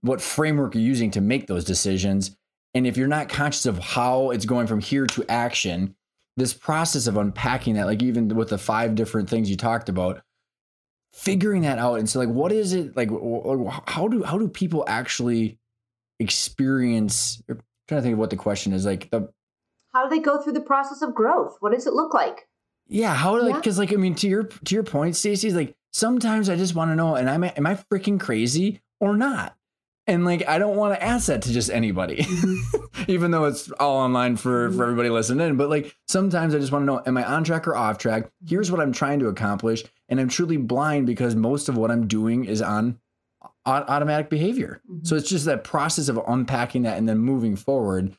what framework you're using to make those decisions. And if you're not conscious of how it's going from here to action, this process of unpacking that, like even with the five different things you talked about, figuring that out. And so like what is it like how do how do people actually experience I'm trying to think of what the question is like the how do they go through the process of growth? What does it look like? Yeah how like because yeah. like i mean to your to your point stacy like sometimes i just want to know and i'm am i freaking crazy or not and like i don't want to ask that to just anybody mm-hmm. even though it's all online for for mm-hmm. everybody listening in but like sometimes i just want to know am i on track or off track here's what i'm trying to accomplish and i'm truly blind because most of what i'm doing is on automatic behavior mm-hmm. so it's just that process of unpacking that and then moving forward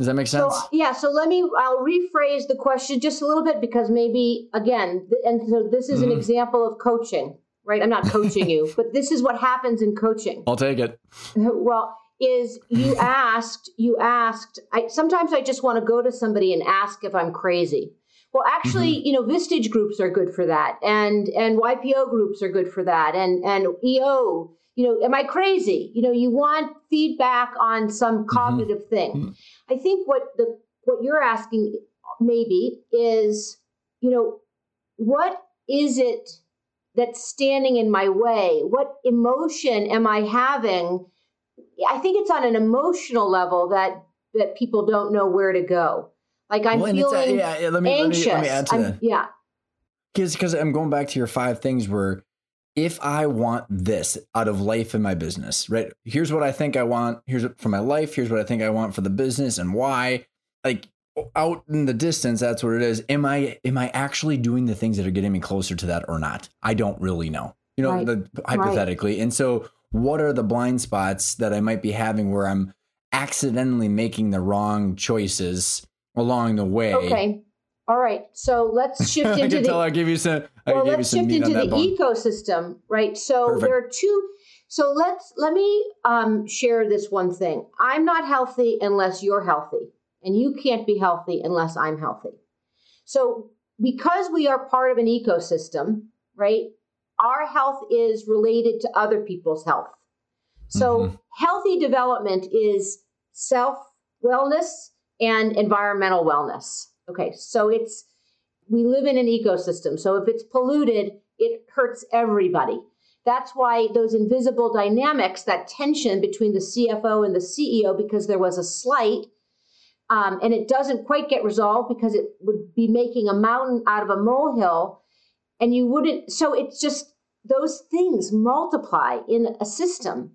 does that make sense? So, yeah. So let me, I'll rephrase the question just a little bit because maybe, again, and so this is mm-hmm. an example of coaching right? I'm not coaching you, but this is what happens in coaching. I'll take it. Well, is you asked, you asked, I sometimes I just want to go to somebody and ask if I'm crazy. Well, actually, mm-hmm. you know, Vistage groups are good for that, and and YPO groups are good for that, and and EO. You know, am I crazy? You know, you want feedback on some mm-hmm. cognitive mm-hmm. thing. Mm-hmm. I think what the what you're asking maybe is, you know, what is it that's standing in my way? What emotion am I having? I think it's on an emotional level that that people don't know where to go. Like I'm well, uh, feeling yeah, yeah, let me, anxious. Let me, let me add to that. Yeah. Because because I'm going back to your five things where if I want this out of life in my business, right? Here's what I think I want. Here's for my life. Here's what I think I want for the business and why. Like out in the distance that's what it is. Am i am i actually doing the things that are getting me closer to that or not? I don't really know. You know right. the, hypothetically. Right. and so what are the blind spots that i might be having where i'm accidentally making the wrong choices along the way? Okay. All right. So let's shift into I the tell, i'll give you some well let's shift into the bone. ecosystem right? So Perfect. there are two so let's let me um, share this one thing. I'm not healthy unless you're healthy and you can't be healthy unless I'm healthy. So, because we are part of an ecosystem, right, our health is related to other people's health. So, mm-hmm. healthy development is self wellness and environmental wellness. Okay, so it's we live in an ecosystem. So, if it's polluted, it hurts everybody. That's why those invisible dynamics, that tension between the CFO and the CEO, because there was a slight, um, and it doesn't quite get resolved because it would be making a mountain out of a molehill. And you wouldn't so it's just those things multiply in a system.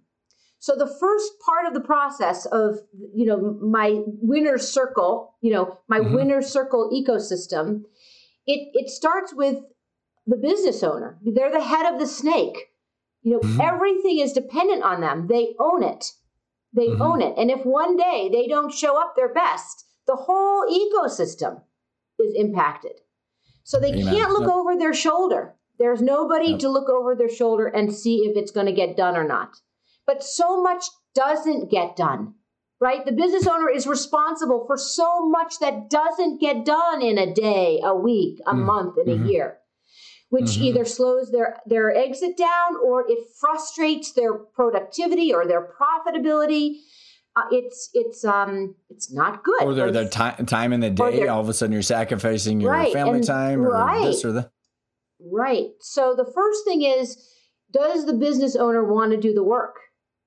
So the first part of the process of you know my winner circle you know my mm-hmm. winner circle ecosystem it it starts with the business owner. They're the head of the snake. You know mm-hmm. everything is dependent on them. They own it they mm-hmm. own it. And if one day they don't show up their best, the whole ecosystem is impacted. So they Amen. can't look yep. over their shoulder. There's nobody yep. to look over their shoulder and see if it's going to get done or not. But so much doesn't get done, right? The business owner is responsible for so much that doesn't get done in a day, a week, a mm month, in mm-hmm. a year which mm-hmm. either slows their, their exit down or it frustrates their productivity or their profitability. Uh, it's it's um it's not good. Or their, their time time in the day, all of a sudden you're sacrificing your right, family and, time or right, this or that. Right. So the first thing is, does the business owner want to do the work?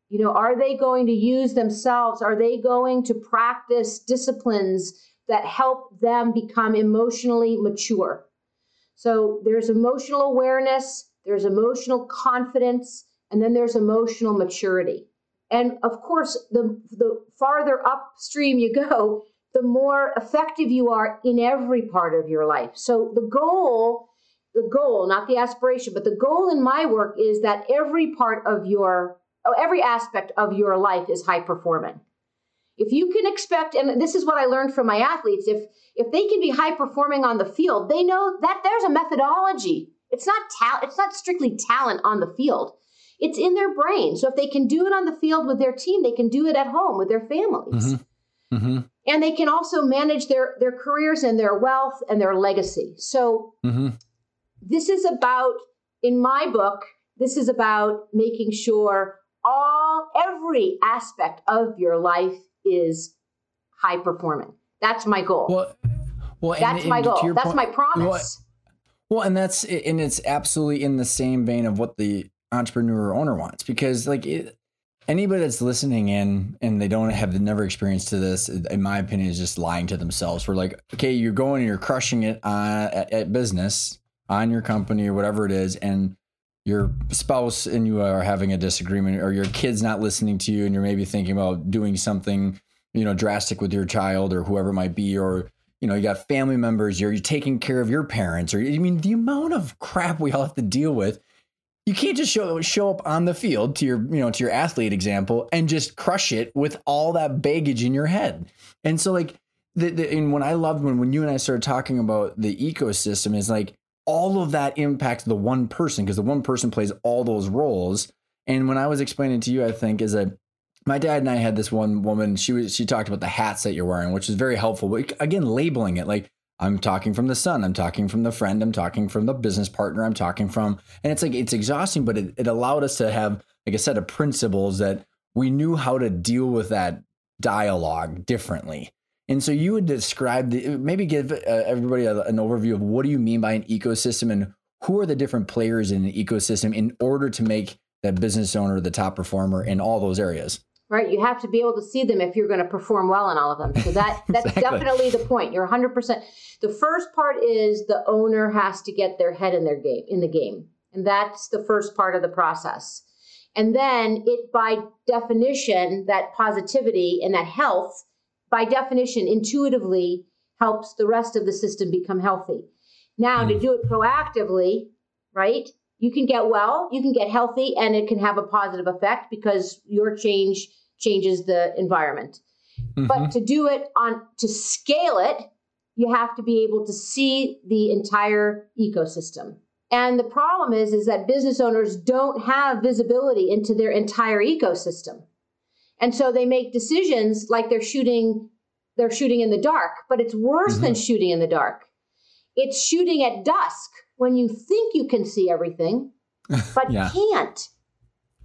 You know, are they going to use themselves? Are they going to practice disciplines that help them become emotionally mature? So there's emotional awareness, there's emotional confidence, and then there's emotional maturity. And of course, the, the farther upstream you go, the more effective you are in every part of your life. So the goal, the goal, not the aspiration, but the goal in my work is that every part of your, every aspect of your life is high performing. If you can expect, and this is what I learned from my athletes, if if they can be high performing on the field, they know that there's a methodology. It's not talent, it's not strictly talent on the field. It's in their brain. So if they can do it on the field with their team, they can do it at home with their families. Mm-hmm. Mm-hmm. And they can also manage their their careers and their wealth and their legacy. So mm-hmm. this is about in my book, this is about making sure all every aspect of your life is high performing. That's my goal. Well, well, that's and, my goal. That's point, my promise. Well, and that's and it's absolutely in the same vein of what the entrepreneur owner wants because like it, anybody that's listening in and they don't have never experienced to this in my opinion is just lying to themselves we're like okay you're going and you're crushing it on, at, at business on your company or whatever it is and your spouse and you are having a disagreement or your kid's not listening to you and you're maybe thinking about doing something you know drastic with your child or whoever it might be or you know you got family members you're, you're taking care of your parents or i mean the amount of crap we all have to deal with you can't just show show up on the field to your you know to your athlete example and just crush it with all that baggage in your head. And so like the, the and when I loved when when you and I started talking about the ecosystem is like all of that impacts the one person because the one person plays all those roles. And when I was explaining to you, I think is that my dad and I had this one woman. She was she talked about the hats that you're wearing, which is very helpful. But again, labeling it like I'm talking from the son, I'm talking from the friend, I'm talking from the business partner, I'm talking from, and it's like, it's exhausting, but it, it allowed us to have like a set of principles that we knew how to deal with that dialogue differently. And so you would describe the, maybe give uh, everybody a, an overview of what do you mean by an ecosystem and who are the different players in an ecosystem in order to make that business owner the top performer in all those areas? Right you have to be able to see them if you're going to perform well in all of them. So that that's exactly. definitely the point you're 100% the first part is the owner has to get their head in their game in the game and that's the first part of the process. And then it by definition that positivity and that health by definition intuitively helps the rest of the system become healthy now mm. to do it proactively right you can get well, you can get healthy, and it can have a positive effect because your change changes the environment. Mm-hmm. But to do it on to scale it, you have to be able to see the entire ecosystem. And the problem is is that business owners don't have visibility into their entire ecosystem. And so they make decisions like they're shooting they're shooting in the dark, but it's worse mm-hmm. than shooting in the dark. It's shooting at dusk when you think you can see everything, but can't.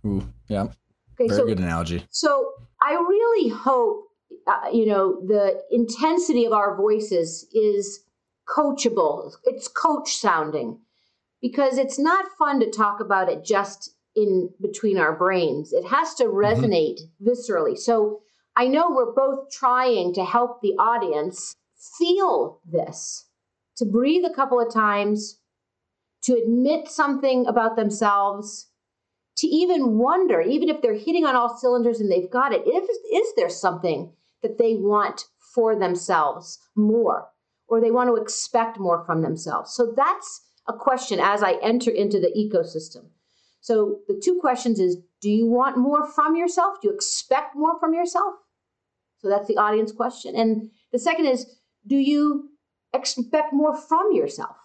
Ooh, yeah. Okay, Very so, good analogy. So I really hope, uh, you know, the intensity of our voices is coachable. It's coach sounding because it's not fun to talk about it just in between our brains. It has to mm-hmm. resonate mm-hmm. viscerally. So I know we're both trying to help the audience feel this, to breathe a couple of times, to admit something about themselves, to even wonder, even if they're hitting on all cylinders and they've got it, if, is there something that they want for themselves more, or they want to expect more from themselves? So that's a question as I enter into the ecosystem. So the two questions is do you want more from yourself? Do you expect more from yourself? So that's the audience question. And the second is do you expect more from yourself?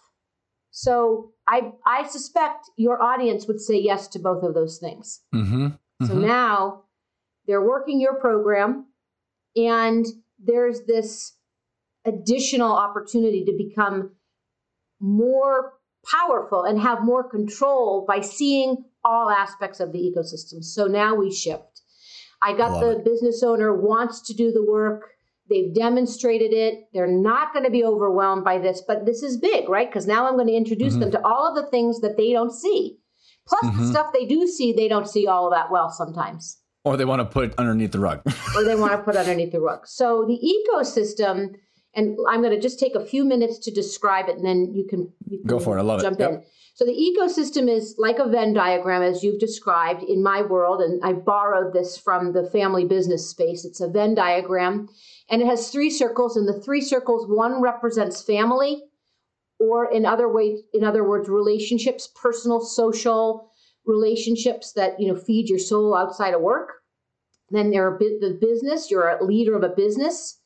So I I suspect your audience would say yes to both of those things. Mm-hmm. Mm-hmm. So now they're working your program, and there's this additional opportunity to become more powerful and have more control by seeing all aspects of the ecosystem. So now we shift. I got I the it. business owner wants to do the work They've demonstrated it. They're not going to be overwhelmed by this, but this is big, right? Because now I'm going to introduce mm-hmm. them to all of the things that they don't see. Plus, mm-hmm. the stuff they do see, they don't see all of that well sometimes. Or they want to put underneath the rug. or they want to put underneath the rug. So the ecosystem, and I'm going to just take a few minutes to describe it, and then you can, you can go for it. I love jump it. Jump in. So the ecosystem is like a Venn diagram, as you've described in my world, and I borrowed this from the family business space. It's a Venn diagram, and it has three circles. And the three circles, one represents family, or in other ways, in other words, relationships, personal, social relationships that you know feed your soul outside of work. Then there are the business. You're a leader of a business,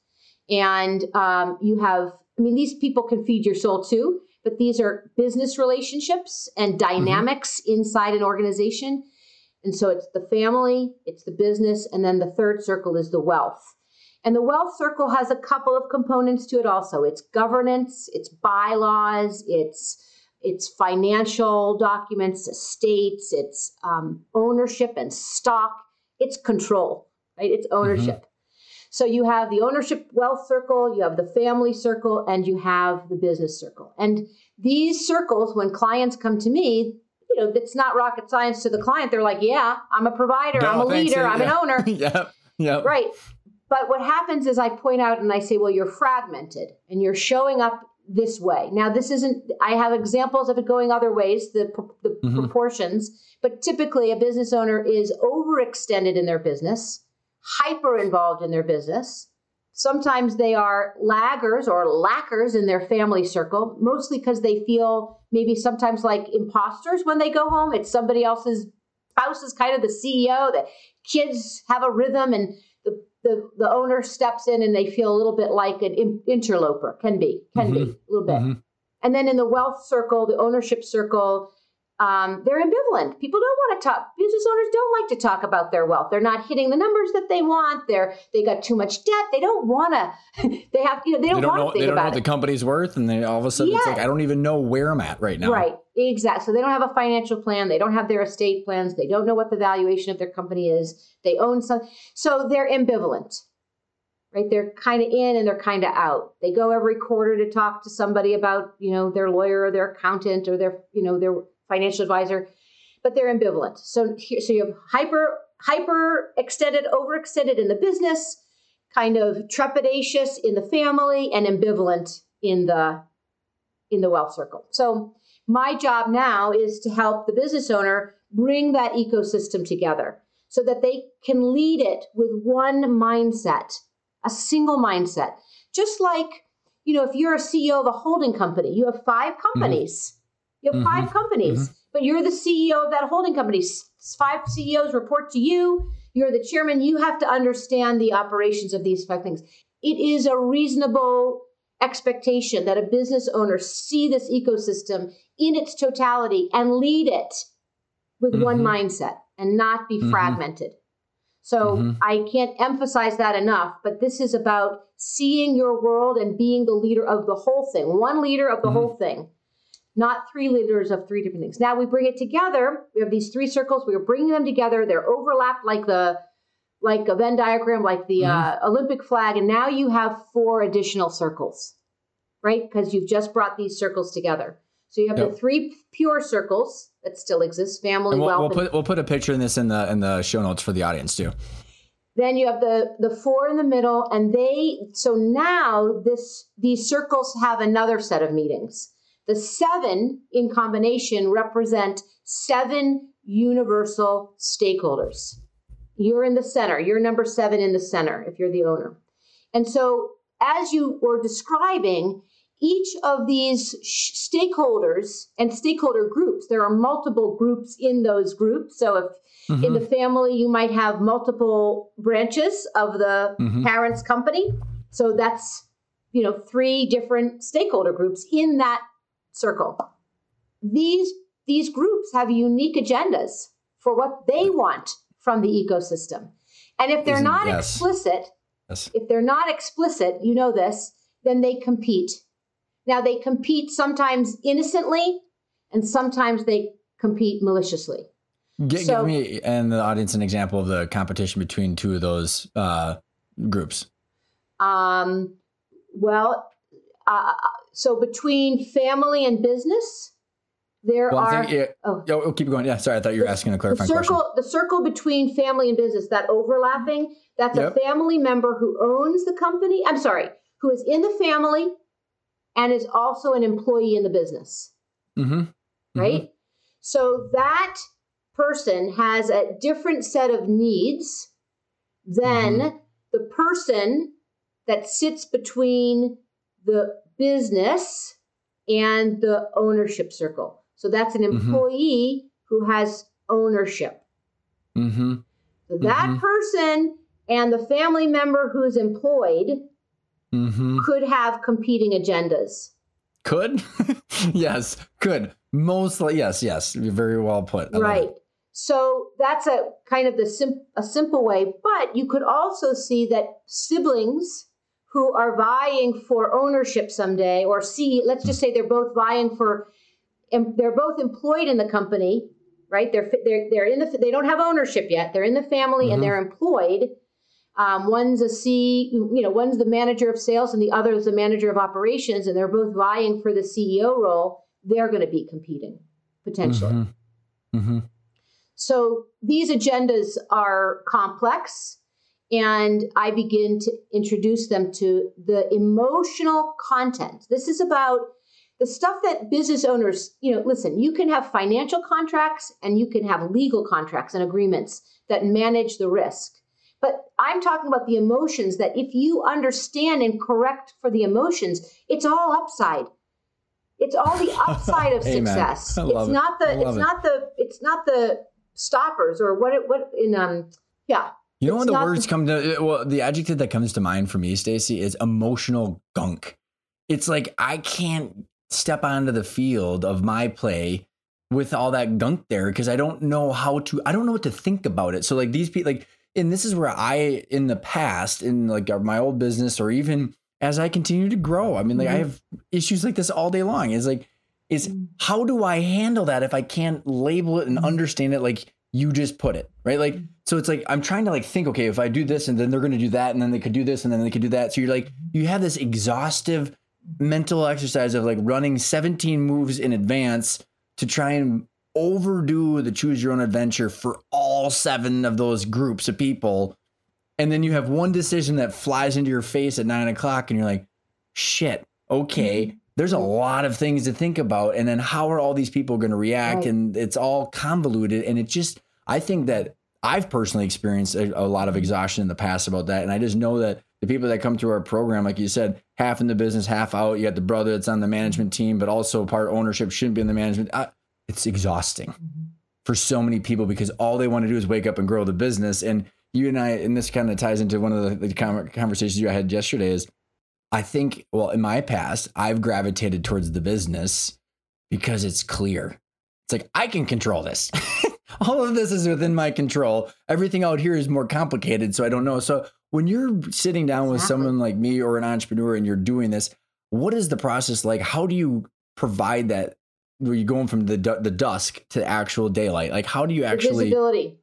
and um, you have. I mean, these people can feed your soul too but these are business relationships and mm-hmm. dynamics mm-hmm. inside an organization. And so it's the family, it's the business, and then the third circle is the wealth. And the wealth circle has a couple of components to it also. It's governance, it's bylaws, it's it's financial documents, estates, it's um, ownership and stock, it's control, right? It's ownership. Mm-hmm. So you have the ownership wealth circle, you have the family circle, and you have the business circle. And these circles, when clients come to me, you know, it's not rocket science to the client. They're like, yeah, I'm a provider, no, I'm a leader, I'm yeah. an owner. yeah. Yeah. Right. But what happens is I point out and I say, well, you're fragmented and you're showing up this way. Now, this isn't, I have examples of it going other ways, the, the mm-hmm. proportions, but typically a business owner is overextended in their business, hyper involved in their business. Sometimes they are laggers or lackers in their family circle, mostly because they feel maybe sometimes like imposters when they go home. It's somebody else's spouse is kind of the CEO. The kids have a rhythm and the, the, the owner steps in and they feel a little bit like an interloper, can be, can mm-hmm. be a little bit. Mm-hmm. And then in the wealth circle, the ownership circle, um, they're ambivalent. People don't want to talk. Business owners don't like to talk about their wealth. They're not hitting the numbers that they want. They're they got too much debt. They don't want to. They have you know they don't, they don't know they don't know what the company's worth, and then all of a sudden it's like I don't even know where I'm at right now. Right, exactly. So they don't have a financial plan. They don't have their estate plans. They don't know what the valuation of their company is. They own some, so they're ambivalent. Right, they're kind of in and they're kind of out. They go every quarter to talk to somebody about, you know, their lawyer or their accountant or their, you know, their financial advisor but they're ambivalent. So here, so you have hyper hyper extended, overextended in the business, kind of trepidatious in the family, and ambivalent in the in the wealth circle. So my job now is to help the business owner bring that ecosystem together so that they can lead it with one mindset, a single mindset. Just like, you know, if you're a CEO of a holding company, you have five mm-hmm. companies. Mm-hmm. You have mm-hmm. five companies. Mm-hmm but you're the CEO of that holding company. Five CEOs report to you. You're the chairman. You have to understand the operations of these five things. It is a reasonable expectation that a business owner see this ecosystem in its totality and lead it with mm-hmm. one mindset and not be mm-hmm. fragmented. So mm-hmm. I can't emphasize that enough, but this is about seeing your world and being the leader of the whole thing, one leader of the mm-hmm. whole thing not three leaders of three different things. Now we bring it together. We have these three circles. We are bringing them together. They're overlapped like the like a Venn diagram, like the mm-hmm. uh, Olympic flag, and now you have four additional circles, right? Because you've just brought these circles together. So you have yep. the three pure circles that still exist: family, we'll, wealth. We'll put we'll put a picture in this in the in the show notes for the audience too. Then you have the the four in the middle, and they so now this these circles have another set of meetings. The seven in combination represent seven universal stakeholders. You're in the center. You're number seven in the center if you're the owner. And so, as you were describing, each of these sh- stakeholders and stakeholder groups, there are multiple groups in those groups. So, if mm-hmm. in the family, you might have multiple branches of the mm-hmm. parent's company. So, that's you know three different stakeholder groups in that circle. These, these groups have unique agendas for what they want from the ecosystem. And if they're Isn't, not yes. explicit, yes. if they're not explicit, you know this, then they compete. Now they compete sometimes innocently and sometimes they compete maliciously. G- so, give me and the audience an example of the competition between two of those uh, groups. Um, well, uh, so between family and business, there well, are. Think, yeah, oh. oh, keep going. Yeah, sorry, I thought you were asking a clarifying the circle, question. The circle between family and business, that overlapping, that's yep. a family member who owns the company. I'm sorry, who is in the family and is also an employee in the business. Mm-hmm. mm-hmm. Right? Mm-hmm. So that person has a different set of needs than mm-hmm. the person that sits between the business and the ownership circle. So that's an mm-hmm. employee mm-hmm. who has ownership. Mm-hmm. So that mm-hmm. person and the family member who's employed mm-hmm. could have competing agendas. Could? yes, could. Mostly, yes, yes. Very well put. I right. So that's a kind of the sim- a simple way, but you could also see that siblings who are vying for ownership someday or see let's just say they're both vying for they're both employed in the company right they're they're, they're in the they don't have ownership yet they're in the family mm-hmm. and they're employed um, one's a C, you know, one's the manager of sales and the other is the manager of operations, and they're both vying for the CEO role, they're going to be competing potentially. Mm-hmm. Mm-hmm. So these agendas are complex, and I begin to introduce them to the emotional content. This is about the stuff that business owners, you know, listen, you can have financial contracts and you can have legal contracts and agreements that manage the risk. But I'm talking about the emotions that if you understand and correct for the emotions, it's all upside. It's all the upside of success. It's not the it's it. not the it's not the stoppers or what it what in um yeah. You know when the words the, come to well the adjective that comes to mind for me, Stacy, is emotional gunk. It's like I can't step onto the field of my play with all that gunk there because I don't know how to I don't know what to think about it. So like these people like and this is where I in the past in like my old business or even as I continue to grow, I mean like mm-hmm. I have issues like this all day long. Is like is mm-hmm. how do I handle that if I can't label it and mm-hmm. understand it like you just put it, right? Like mm-hmm. so it's like I'm trying to like think okay, if I do this and then they're going to do that and then they could do this and then they could do that. So you're like you have this exhaustive mental exercise of like running 17 moves in advance to try and overdo the choose your own adventure for all seven of those groups of people. And then you have one decision that flies into your face at nine o'clock, and you're like, shit, okay, mm-hmm. There's a lot of things to think about. And then how are all these people going to react? Right. And it's all convoluted. And it just, I think that I've personally experienced a, a lot of exhaustion in the past about that. And I just know that the people that come through our program, like you said, half in the business, half out. You got the brother that's on the management team, but also part ownership shouldn't be in the management. I, it's exhausting mm-hmm. for so many people because all they want to do is wake up and grow the business. And you and I, and this kind of ties into one of the, the conversations you had yesterday is I think, well, in my past, I've gravitated towards the business because it's clear. It's like, I can control this. all of this is within my control. Everything out here is more complicated. So I don't know. So when you're sitting down with exactly. someone like me or an entrepreneur and you're doing this, what is the process like? How do you provide that where you're going from the the dusk to actual daylight? Like, how do you actually visibility?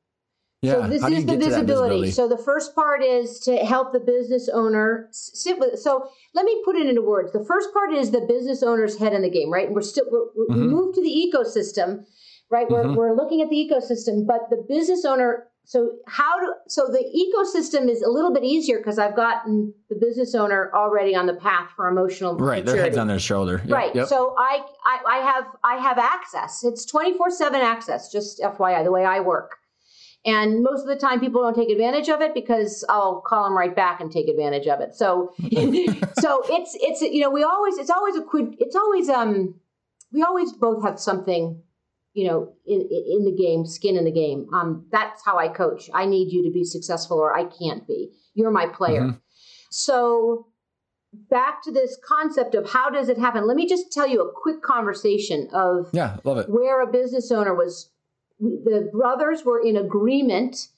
Yeah, so this is the visibility. visibility. So the first part is to help the business owner sit with. So let me put it into words. The first part is the business owner's head in the game, right? And we're still we're, mm-hmm. we move to the ecosystem, right? Mm-hmm. We're we're looking at the ecosystem, but the business owner so how do so the ecosystem is a little bit easier because I've gotten the business owner already on the path for emotional right. Maturity. Their head's on their shoulder. Yep, right. Yep. So I, I I have I have access. It's twenty four seven access. Just FYI, the way I work. And most of the time, people don't take advantage of it because I'll call them right back and take advantage of it. So, so it's it's you know we always it's always a quid it's always um we always both have something you know, in, in the game, skin in the game. Um, that's how I coach. I need you to be successful or I can't be. You're my player. Mm-hmm. So back to this concept of how does it happen? Let me just tell you a quick conversation of yeah, love it. where a business owner was. The brothers were in agreement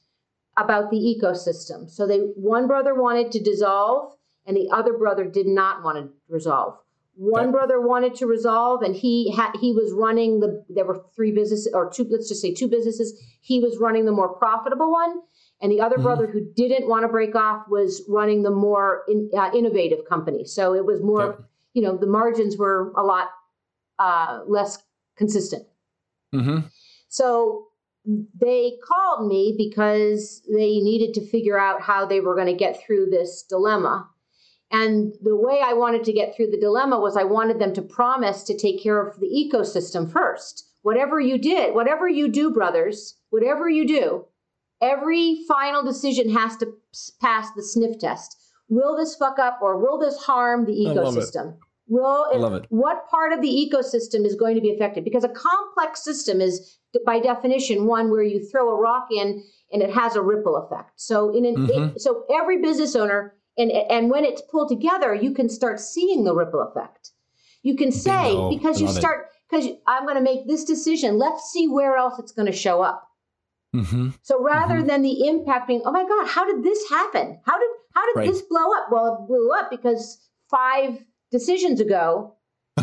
about the ecosystem. So they one brother wanted to dissolve and the other brother did not want to resolve. One okay. brother wanted to resolve, and he had he was running the. There were three businesses, or two. Let's just say two businesses. He was running the more profitable one, and the other mm-hmm. brother who didn't want to break off was running the more in, uh, innovative company. So it was more, okay. you know, the margins were a lot uh, less consistent. Mm-hmm. So they called me because they needed to figure out how they were going to get through this dilemma and the way I wanted to get through the dilemma was I wanted them to promise to take care of the ecosystem first. Whatever you did, whatever you do, brothers, whatever you do, every final decision has to pass the sniff test. Will this fuck up or will this harm the ecosystem? Will it, love it. what part of the ecosystem is going to be affected? Because a complex system is, by definition, one where you throw a rock in and it has a ripple effect. So, in an, mm-hmm. it, so every business owner and and when it's pulled together you can start seeing the ripple effect you can say because you start because i'm going to make this decision let's see where else it's going to show up mm-hmm. so rather mm-hmm. than the impact being oh my god how did this happen how did how did right. this blow up well it blew up because five decisions ago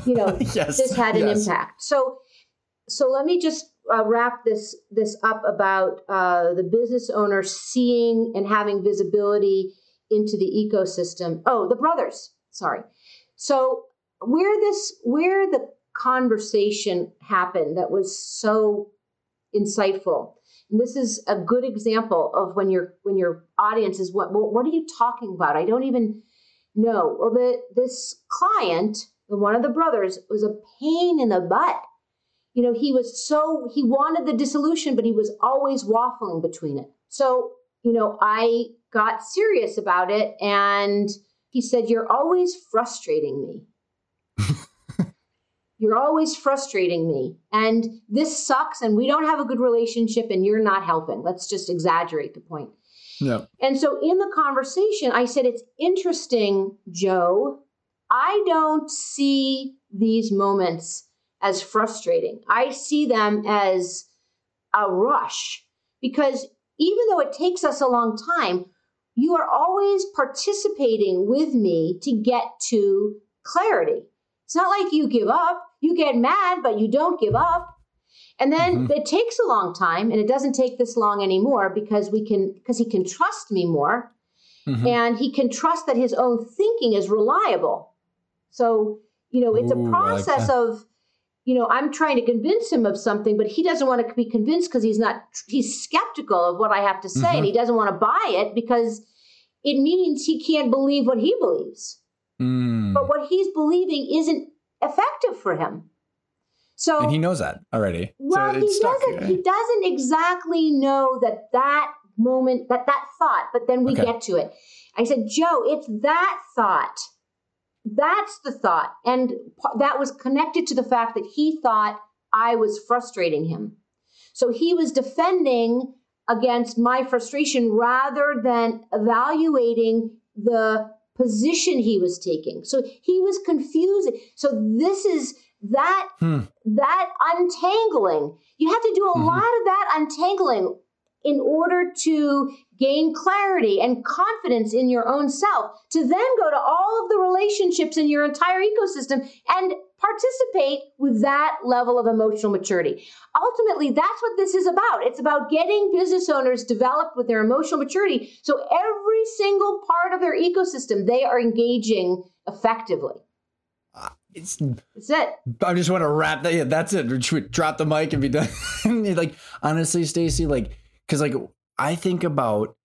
you know yes. this had an yes. impact so so let me just uh, wrap this this up about uh, the business owner seeing and having visibility into the ecosystem. Oh, the brothers. Sorry. So where this where the conversation happened that was so insightful. And this is a good example of when your when your audience is what what are you talking about? I don't even know. Well, the this client, the one of the brothers, was a pain in the butt. You know, he was so he wanted the dissolution, but he was always waffling between it. So, you know, I got serious about it and he said, You're always frustrating me. you're always frustrating me. And this sucks. And we don't have a good relationship and you're not helping. Let's just exaggerate the point. Yeah. And so in the conversation, I said, It's interesting, Joe. I don't see these moments as frustrating. I see them as a rush because even though it takes us a long time, you are always participating with me to get to clarity. It's not like you give up. You get mad, but you don't give up. And then mm-hmm. it takes a long time, and it doesn't take this long anymore because we can because he can trust me more, mm-hmm. and he can trust that his own thinking is reliable. So you know, it's Ooh, a process like of you know, I'm trying to convince him of something, but he doesn't want to be convinced because he's not, he's skeptical of what I have to say mm-hmm. and he doesn't want to buy it because it means he can't believe what he believes. Mm. But what he's believing isn't effective for him. So and he knows that already. Well, so he doesn't. He doesn't exactly know that that moment, that that thought. But then we okay. get to it. I said, Joe, it's that thought. That's the thought, and that was connected to the fact that he thought I was frustrating him. So he was defending against my frustration rather than evaluating the position he was taking. So he was confusing. So this is that hmm. that untangling. You have to do a mm-hmm. lot of that untangling in order to gain clarity and confidence in your own self to then go to all of the relationships in your entire ecosystem and participate with that level of emotional maturity. Ultimately, that's what this is about. It's about getting business owners developed with their emotional maturity so every single part of their ecosystem they are engaging effectively. Uh, it's that's it. I just want to wrap that. Yeah, that's it. Drop the mic and be done. like honestly, Stacy, like because like I think about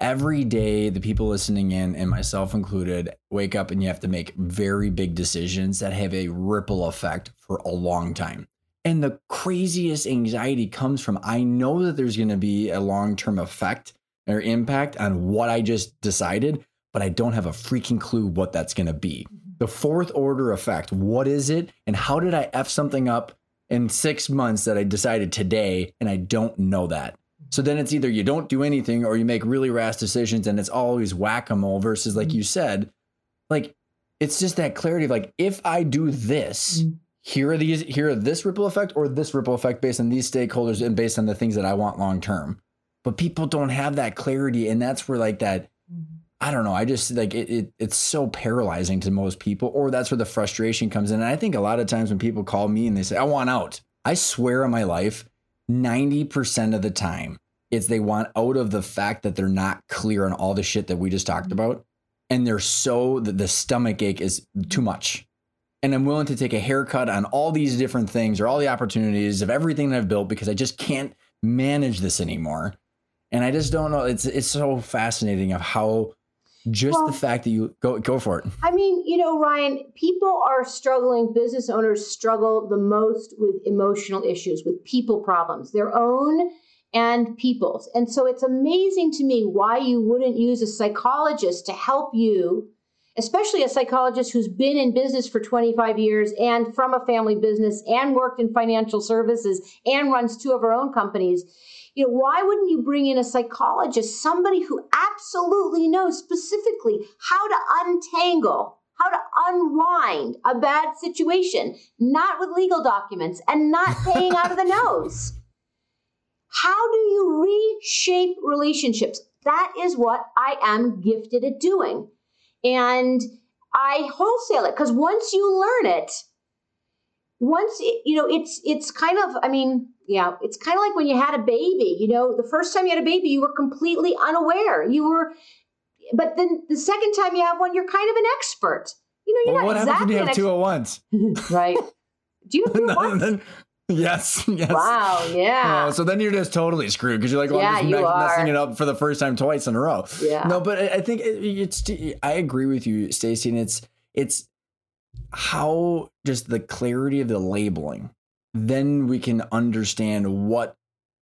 every day the people listening in and myself included wake up and you have to make very big decisions that have a ripple effect for a long time. And the craziest anxiety comes from I know that there's going to be a long-term effect or impact on what I just decided, but I don't have a freaking clue what that's going to be. Mm-hmm. The fourth order effect, what is it and how did I f something up in 6 months that I decided today and I don't know that. So then it's either you don't do anything or you make really rash decisions and it's always whack a mole versus, like you said, like it's just that clarity of like, if I do this, mm-hmm. here are these, here are this ripple effect or this ripple effect based on these stakeholders and based on the things that I want long term. But people don't have that clarity. And that's where like that, mm-hmm. I don't know. I just like it, it, It's so paralyzing to most people, or that's where the frustration comes in. And I think a lot of times when people call me and they say, I want out, I swear on my life, 90% of the time, it's they want out of the fact that they're not clear on all the shit that we just talked mm-hmm. about. And they're so, the, the stomach ache is too much. And I'm willing to take a haircut on all these different things or all the opportunities of everything that I've built because I just can't manage this anymore. And I just don't know. It's it's so fascinating of how just well, the fact that you go go for it. I mean, you know, Ryan, people are struggling. Business owners struggle the most with emotional issues, with people problems, their own and people's. And so it's amazing to me why you wouldn't use a psychologist to help you, especially a psychologist who's been in business for 25 years and from a family business and worked in financial services and runs two of her own companies you know, why wouldn't you bring in a psychologist, somebody who absolutely knows specifically how to untangle, how to unwind a bad situation, not with legal documents and not paying out of the nose? How do you reshape relationships? That is what I am gifted at doing. And I wholesale it because once you learn it, once it, you know it's it's kind of i mean yeah it's kind of like when you had a baby you know the first time you had a baby you were completely unaware you were but then the second time you have one you're kind of an expert you know you're well, not what exactly happens when you have ex- two at once right do you have two at once? Yes yes wow yeah Oh, so then you're just totally screwed because you're like, oh, well, Yeah, I'm just me- messing it up for the first time twice in a row. Yeah. No, but I I think it, it's. I agree with you, Stacy, and it's it's how just the clarity of the labeling. Then we can understand what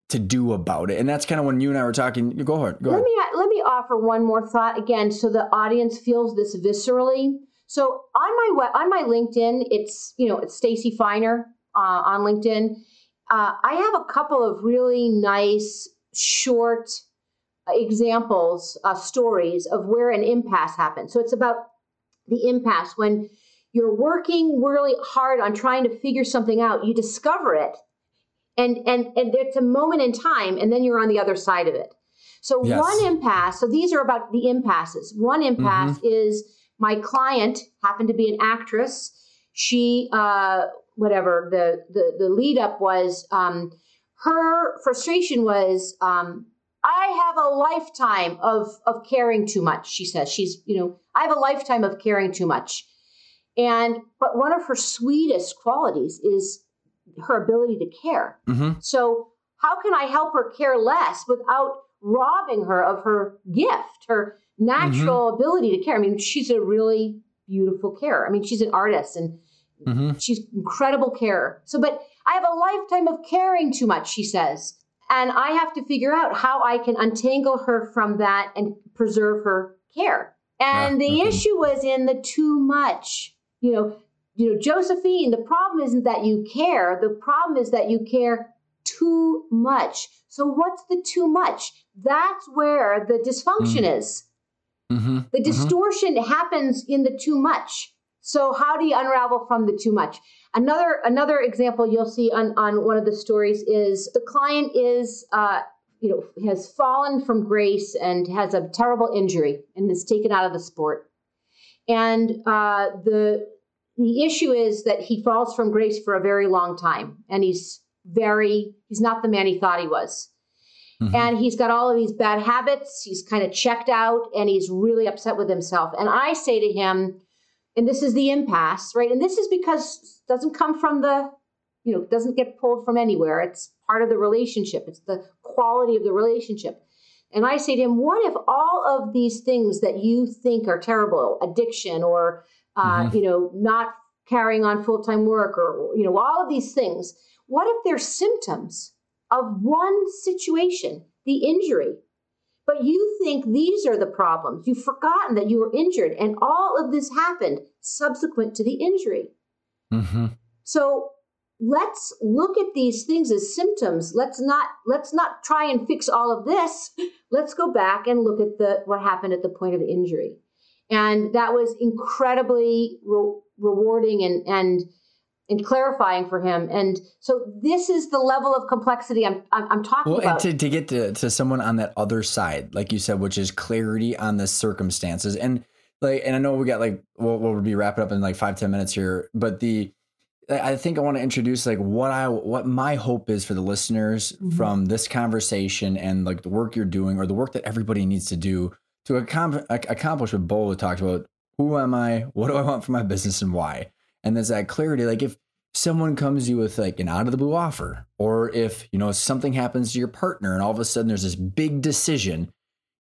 to do about it, and that's kind of when you and I were talking. Go ahead. Go let ahead. me let me offer one more thought again so the audience feels this viscerally so on my on my linkedin it's you know it's stacy feiner uh, on linkedin uh, i have a couple of really nice short examples uh, stories of where an impasse happened so it's about the impasse when you're working really hard on trying to figure something out. You discover it and and and it's a moment in time and then you're on the other side of it. So Yes. one impasse so these are about the impasses. One impasse is my client happened to be an actress. She uh whatever the the, the lead up was um her frustration was um I have a lifetime of of caring too much. She says. She's you know I have a lifetime of caring too much, and but one of her sweetest qualities is her ability to care. Mm-hmm. So how can I help her care less without robbing her of her gift, her natural ability to care? I mean, she's a really beautiful carer. I mean, she's an artist and Mm-hmm. she's incredible carer. So, but I have a lifetime of caring too much, she says. And I have to figure out how I can untangle her from that and preserve her care. And Yeah, the issue was in the too much. You know, you know, Josephine, the problem isn't that you care. The problem is that you care too much. So what's the too much? That's where the dysfunction is. Mm-hmm. The distortion happens in the too much. So how do you unravel from the too much? Another another example you'll see on on one of the stories is the client is uh, you know has fallen from grace and has a terrible injury and is taken out of the sport. And uh, the the issue is that he falls from grace for a very long time, and he's very he's not the man he thought he was Mhm. and he's got all of these bad habits. He's kind of checked out and he's really upset with himself. And I say to him, and this is the impasse, right? And this is because it doesn't come from the, you know, doesn't get pulled from anywhere. It's part of the relationship. It's the quality of the relationship. And I say to him, what if all of these things that you think are terrible, addiction or, uh, Mhm. you know, not carrying on full time work or, you know, all of these things, what if they're symptoms of one situation, the injury? But you think these are the problems. You've forgotten that you were injured, and all of this happened subsequent to the injury. Mm-hmm. So let's look at these things as symptoms. Let's not let's not try and fix all of this. Let's go back and look at the what happened at the point of injury. And that was incredibly re- rewarding and and and clarifying for him. And so this is the level of complexity I'm I'm, I'm talking Well, and about. to, to get to, to someone on that other side, like you said, which is clarity on the circumstances. And like, and I know we got like, we'll, we'll be wrapping up in like five ten minutes here, but the, I think I want to introduce like what I, what my hope is for the listeners Mhm. from this conversation and like the work you're doing or the work that everybody needs to do to accom- ac- accomplish what Bo talked about. Who am I? What do I want for my business and why? And there's that clarity. Like if someone comes to you with like an out of the blue offer, or if you know something happens to your partner and all of a sudden there's this big decision,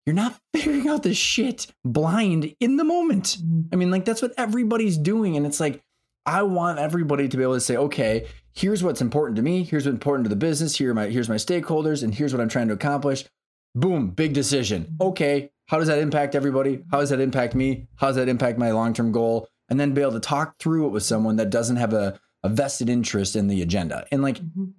you're not figuring out the shit blind in the moment. I mean, like that's what everybody's doing, and it's like I want everybody to be able to say, okay, here's what's important to me, here's what's important to the business, here are my here's my stakeholders, and here's what I'm trying to accomplish. Boom, big decision. Okay, how does that impact everybody? How does that impact me? How does that impact my long-term goal? And then be able to talk through it with someone that doesn't have a, a vested interest in the agenda. And like Mhm.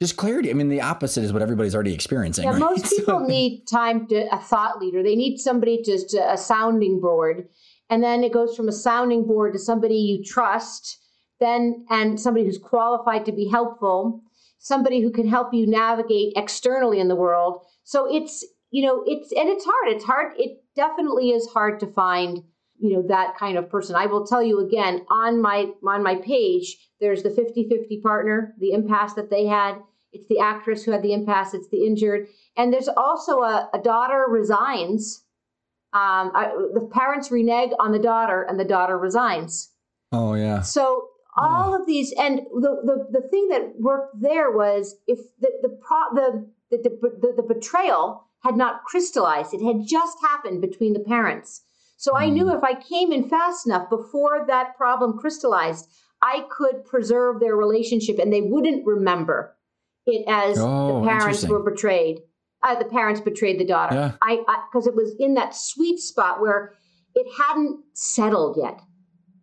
just clarity. I mean, the opposite is what everybody's already experiencing. Yeah, right? most So- people need time to a thought leader. They need somebody just to, a sounding board, and then it goes from a sounding board to somebody you trust, then and somebody who's qualified to be helpful, somebody who can help you navigate externally in the world. So it's you know it's and it's hard. It's hard. It definitely is hard to find you know that kind of person i will tell you again on my on my page there's the 50-50 partner the impasse that they had it's the actress who had the impasse it's the injured and there's also a, a daughter resigns um, I, the parents renege on the daughter and the daughter resigns. Oh yeah. So all of these and the, the the thing that worked there was if the the pro, the, the, the, the betrayal had not crystallized it had just happened between the parents. So I knew mm. if I came in fast enough before that problem crystallized, I could preserve their relationship and they wouldn't remember it as oh, the parents were betrayed. Uh, the parents betrayed the daughter. Yeah. I because it was in that sweet spot where it hadn't settled yet.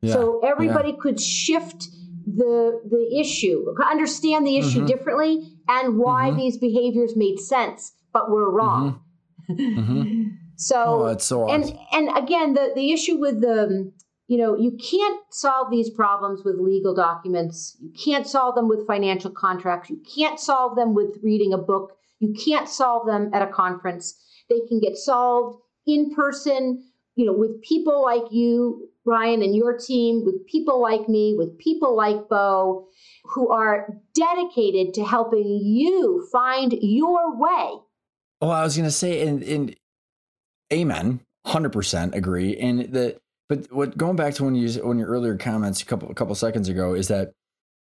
Yeah. So everybody yeah. could shift the the issue, understand the issue mm-hmm. differently, and why mm-hmm. these behaviors made sense, but were wrong. Mm-hmm. mm-hmm. So, oh, so awesome. and and again, the the issue with the you know you can't solve these problems with legal documents. You can't solve them with financial contracts. You can't solve them with reading a book. You can't solve them at a conference. They can get solved in person. You know, with people like you, Ryan, and your team, with people like me, with people like Bo, who are dedicated to helping you find your way. Oh, I was going to say, and, and amen 100% agree and the but what going back to when you when your earlier comments a couple a couple seconds ago is that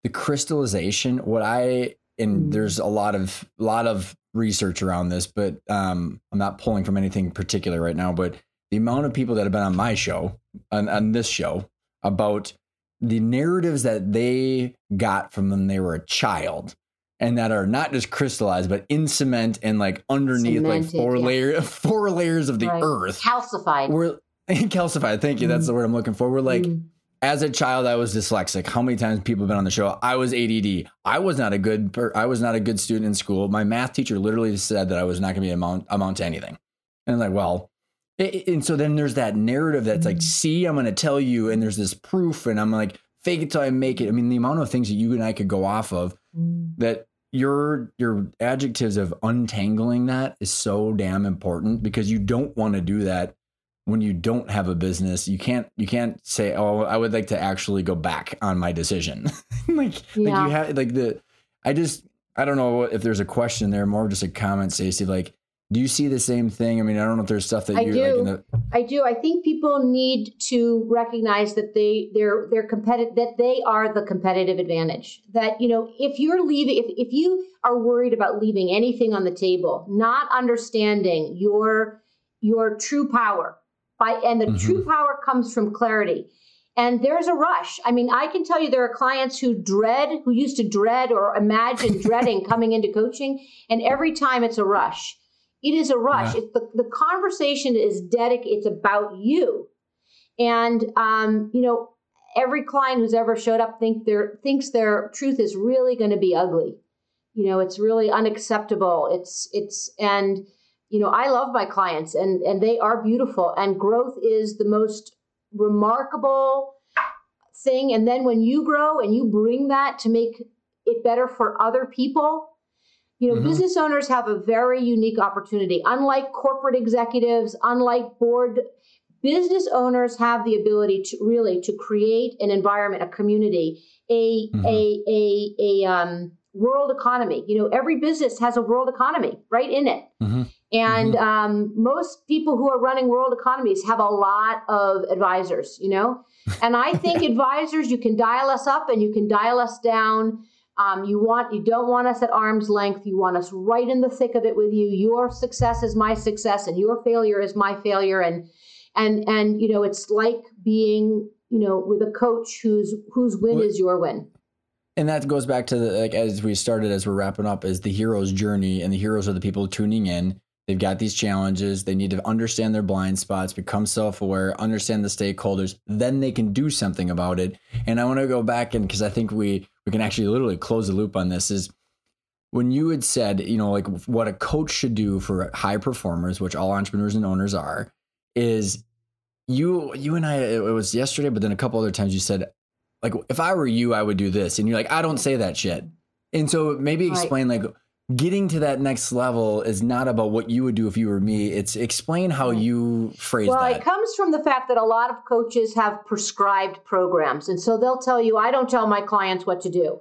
the crystallization what i and mm. there's a lot of lot of research around this but um i'm not pulling from anything particular right now but the amount of people that have been on my show on, on this show about the narratives that they got from when they were a child and that are not just crystallized but in cement and like underneath Cemented, like four yeah. layer four layers of the right. earth calcified we're calcified thank you mm. that's the word i'm looking for we're like mm. As a child i was dyslexic. How many times people have been on the show? I was add i was not a good i was not a good student in school. My math teacher literally said that i was not going to be amount amount to anything. And I'm like well and so then there's that narrative that's like mm. see i'm going to tell you and there's this proof and i'm like fake it till i make it. I mean the amount of things that you and i could go off of mm. that your your adjectives of untangling that is so damn important because you don't want to do that when you don't have a business you can't you can't say oh i would like to actually go back on my decision like yeah. like you have like the i just i don't know if there's a question there more just a comment stacy like do you see the same thing? I mean, I don't know if there's stuff that you do. Like the- I do. I think people need to recognize that they they're they're competitive that they are the competitive advantage. That you know, if you're leaving, if if you are worried about leaving anything on the table, not understanding your your true power, by and the mm-hmm. true power comes from clarity. And there's a rush. I mean, I can tell you there are clients who dread, who used to dread or imagine dreading coming into coaching, and every time it's a rush it is a rush. Yeah. It's the, the conversation is dedicated. It's about you. And, um, you know, every client who's ever showed up think their thinks their truth is really going to be ugly. You know, it's really unacceptable. It's, it's, and, you know, I love my clients and, and they are beautiful and growth is the most remarkable thing. And then when you grow and you bring that to make it better for other people, you know, mm-hmm. business owners have a very unique opportunity. Unlike corporate executives, unlike board, business owners have the ability to really to create an environment, a community, a mm-hmm. a a a um, world economy. You know, every business has a world economy right in it. Mm-hmm. And mm-hmm. um, most people who are running world economies have a lot of advisors, you know? And I think advisors, you can dial us up and you can dial us down. Um, you want you don't want us at arm's length. You want us right in the thick of it with you. Your success is my success, and your failure is my failure. And and and you know, it's like being you know with a coach whose whose win is your win. And that goes back to the like as we started as we're wrapping up is the hero's journey, and the heroes are the people tuning in. They've got these challenges. They need to understand their blind spots, become self aware, understand the stakeholders. Then they can do something about it. And I want to go back and because I think we we can actually literally close the loop on this is when you had said, you know, like what a coach should do for high performers, which all entrepreneurs and owners are, is you you and I it was yesterday, but then a couple other times you said, like, if I were you, I would do this. And you're like, I don't say that shit. And so maybe explain right. like getting to that next level is not about what you would do if you were me. It's explain how you phrase well, that. Well, it comes from the fact that a lot of coaches have prescribed programs. And so they'll tell you, I don't tell my clients what to do.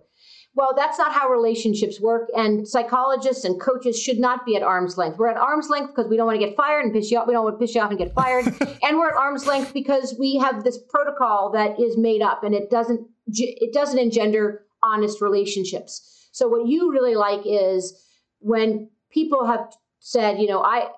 Well, that's not how relationships work. And psychologists and coaches should not be at arm's length. We're at arm's length because we don't want to get fired and piss you off. We don't want to piss you off and get fired. and we're at arm's length because we have this protocol that is made up and it doesn't it doesn't engender honest relationships. So what you really like is when people have said, you know, I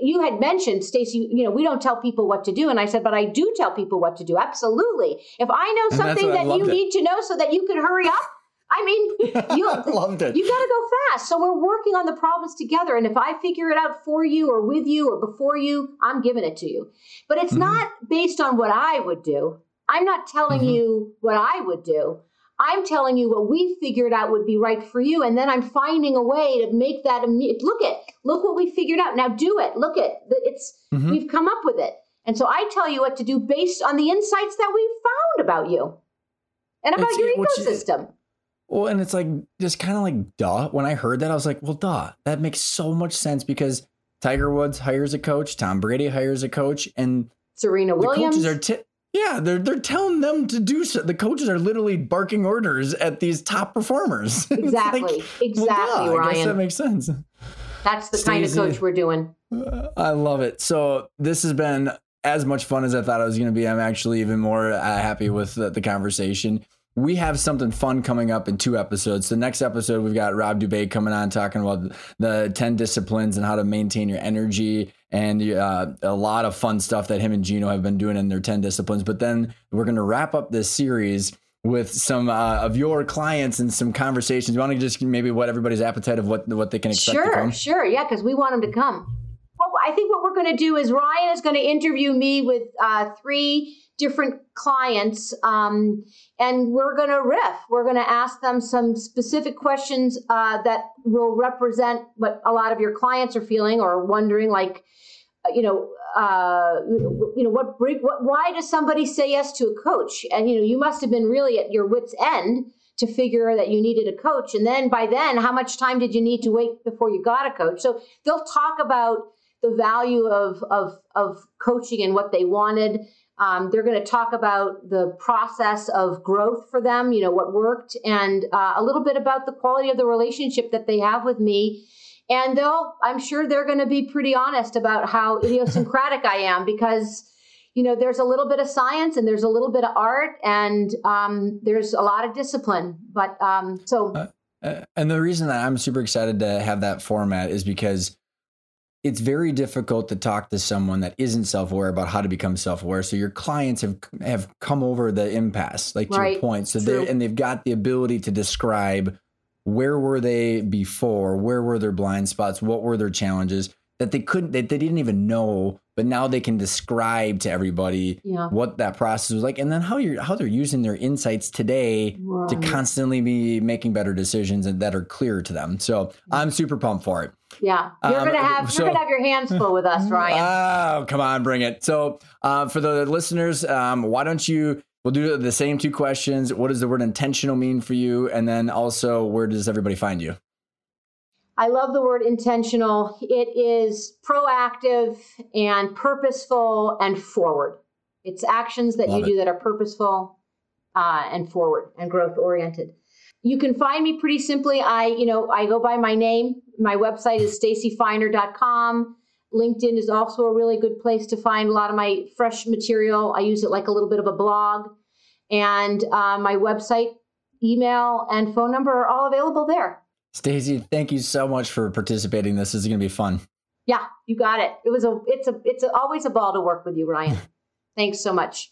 you had mentioned Stacy, you know, we don't tell people what to do and I said, but I do tell people what to do. Absolutely. If I know something that you it. need to know so that you can hurry up, I mean, you loved it. You got to go fast. So we're working on the problems together. And if I figure it out for you or with you or before you, I'm giving it to you. But it's mm-hmm. not based on what I would do. I'm not telling mm-hmm. you what I would do. I'm telling you what we figured out would be right for you, and then I'm finding a way to make that immediate. Look at, look what we figured out. Now do it. Look at, it's mm-hmm. we've come up with it, and so I tell you what to do based on the insights that we found about you and about it's, your ecosystem. well, and it's like just kind of like duh. When I heard that, I was like, well, duh. That makes so much sense because Tiger Woods hires a coach, Tom Brady hires a coach, and Serena Williams. coaches are t- yeah, they're they're telling them to do so. The coaches are literally barking orders at these top performers. Exactly. like, exactly, well, Ryan. I guess that makes sense. That's the Stacy, kind of coach we're doing. I love it. So this has been as much fun as I thought it was going to be. I'm actually even more uh, happy with the, the conversation we have something fun coming up in two episodes. The next episode, we've got Rob Dube coming on talking about the 10 disciplines and how to maintain your energy and uh, a lot of fun stuff that him and Gino have been doing in their 10 disciplines. But then we're going to wrap up this series with some uh, of your clients and some conversations. You want to just maybe what everybody's appetite of what what they can expect sure, Sure, yeah, because we want them to come. Well, I think what we're going to do is Ryan is going to interview me with uh, three different clients um, and we're going to riff. We're going to ask them some specific questions uh, that will represent what a lot of your clients are feeling or wondering like uh, you know uh, you know what, what why does somebody say yes to a coach? And you know you must have been really at your wits end to figure that you needed a coach. And then by then how much time did you need to wait before you got a coach? So they'll talk about the value of of of coaching and what they wanted um, they're going to talk about the process of growth for them, you know, what worked, and uh, a little bit about the quality of the relationship that they have with me. And they'll, I'm sure they're going to be pretty honest about how idiosyncratic I am because, you know, there's a little bit of science and there's a little bit of art and um, there's a lot of discipline. But um, so. Uh, uh and the reason that I'm super excited to have that format is because it's very difficult to talk to someone that isn't self-aware about how to become self-aware. So your clients have have come over the impasse, like to your point. So they and they've got the ability to describe where were they before, where were their blind spots, what were their challenges that they couldn't that they didn't even know, but now they can describe to everybody yeah. what that process was like, and then how you're how they're using their insights today right. to constantly be making better decisions and that are clear to them. So I'm super pumped for it. Yeah, you're um, gonna have so, you're gonna have your hands full with us, Ryan. Oh, come on, bring it. So, uh, for the listeners, um, why don't you? We'll do the same two questions. What does the word intentional mean for you? And then also, where does everybody find you? I love the word intentional. It is proactive and purposeful and forward. It's actions that love you it. do that are purposeful uh, and forward and growth oriented. You can find me pretty simply. I, you know, I go by my name. My website is stacyfeiner.com. LinkedIn is also a really good place to find a lot of my fresh material. I use it like a little bit of a blog. And uh, my website, email, and phone number are all available there. Stacy, thank you so much for participating. This is going to be fun. Yeah, you got it. It was a, it's a, it's a, always a ball to work with you, Ryan. Thanks so much.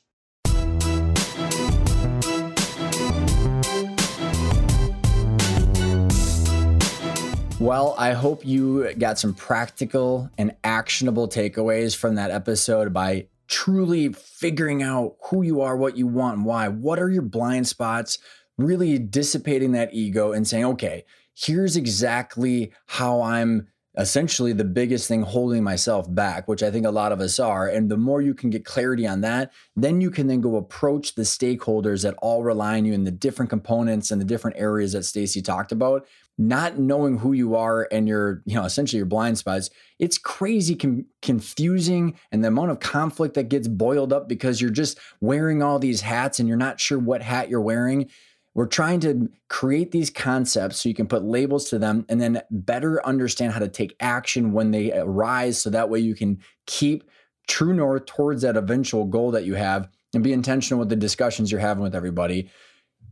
Well, I hope you got some practical and actionable takeaways from that episode by truly figuring out who you are, what you want, and why. What are your blind spots? Really dissipating that ego and saying, okay, here's exactly how I'm essentially the biggest thing holding myself back, which I think a lot of us are. And the more you can get clarity on that, then you can then go approach the stakeholders that all rely on you in the different components and the different areas that Stacy talked about. Not knowing who you are and your, you know, essentially your blind spots, it's crazy com- confusing and the amount of conflict that gets boiled up because you're just wearing all these hats and you're not sure what hat you're wearing we're trying to create these concepts so you can put labels to them and then better understand how to take action when they arise so that way you can keep true north towards that eventual goal that you have and be intentional with the discussions you're having with everybody.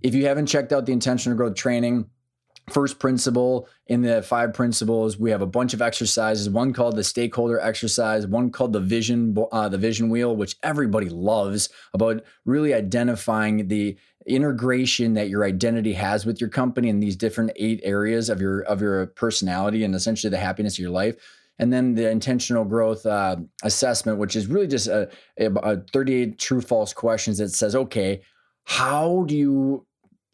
If you haven't checked out the intentional growth training, first principle in the five principles we have a bunch of exercises one called the stakeholder exercise one called the vision uh, the vision wheel which everybody loves about really identifying the integration that your identity has with your company in these different eight areas of your of your personality and essentially the happiness of your life. And then the intentional growth uh, assessment which is really just a, a 38 true false questions that says okay how do you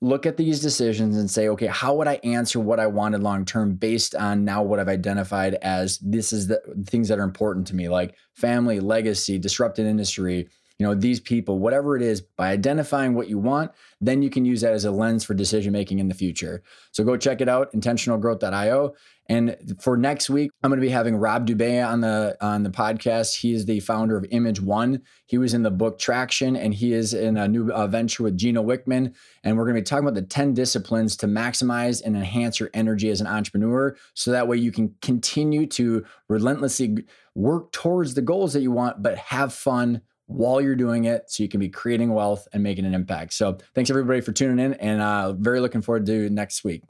look at these decisions and say, okay, how would I answer what I wanted long term based on now what I've identified as this is the things that are important to me, like family, legacy, disrupted industry, you know, these people, whatever it is, by identifying what you want, then you can use that as a lens for decision making in the future. So go check it out, intentionalgrowth.io. And for next week, I'm going to be having Rob Dube on the on the podcast. He is the founder of Image One. He was in the book Traction, and he is in a new uh, venture with Gino Wickman. And we're going to be talking about the 10 disciplines to maximize and enhance your energy as an entrepreneur, so that way you can continue to relentlessly work towards the goals that you want, but have fun while you're doing it so you can be creating wealth and making an impact. So thanks everybody for tuning in and uh, very looking forward to next week.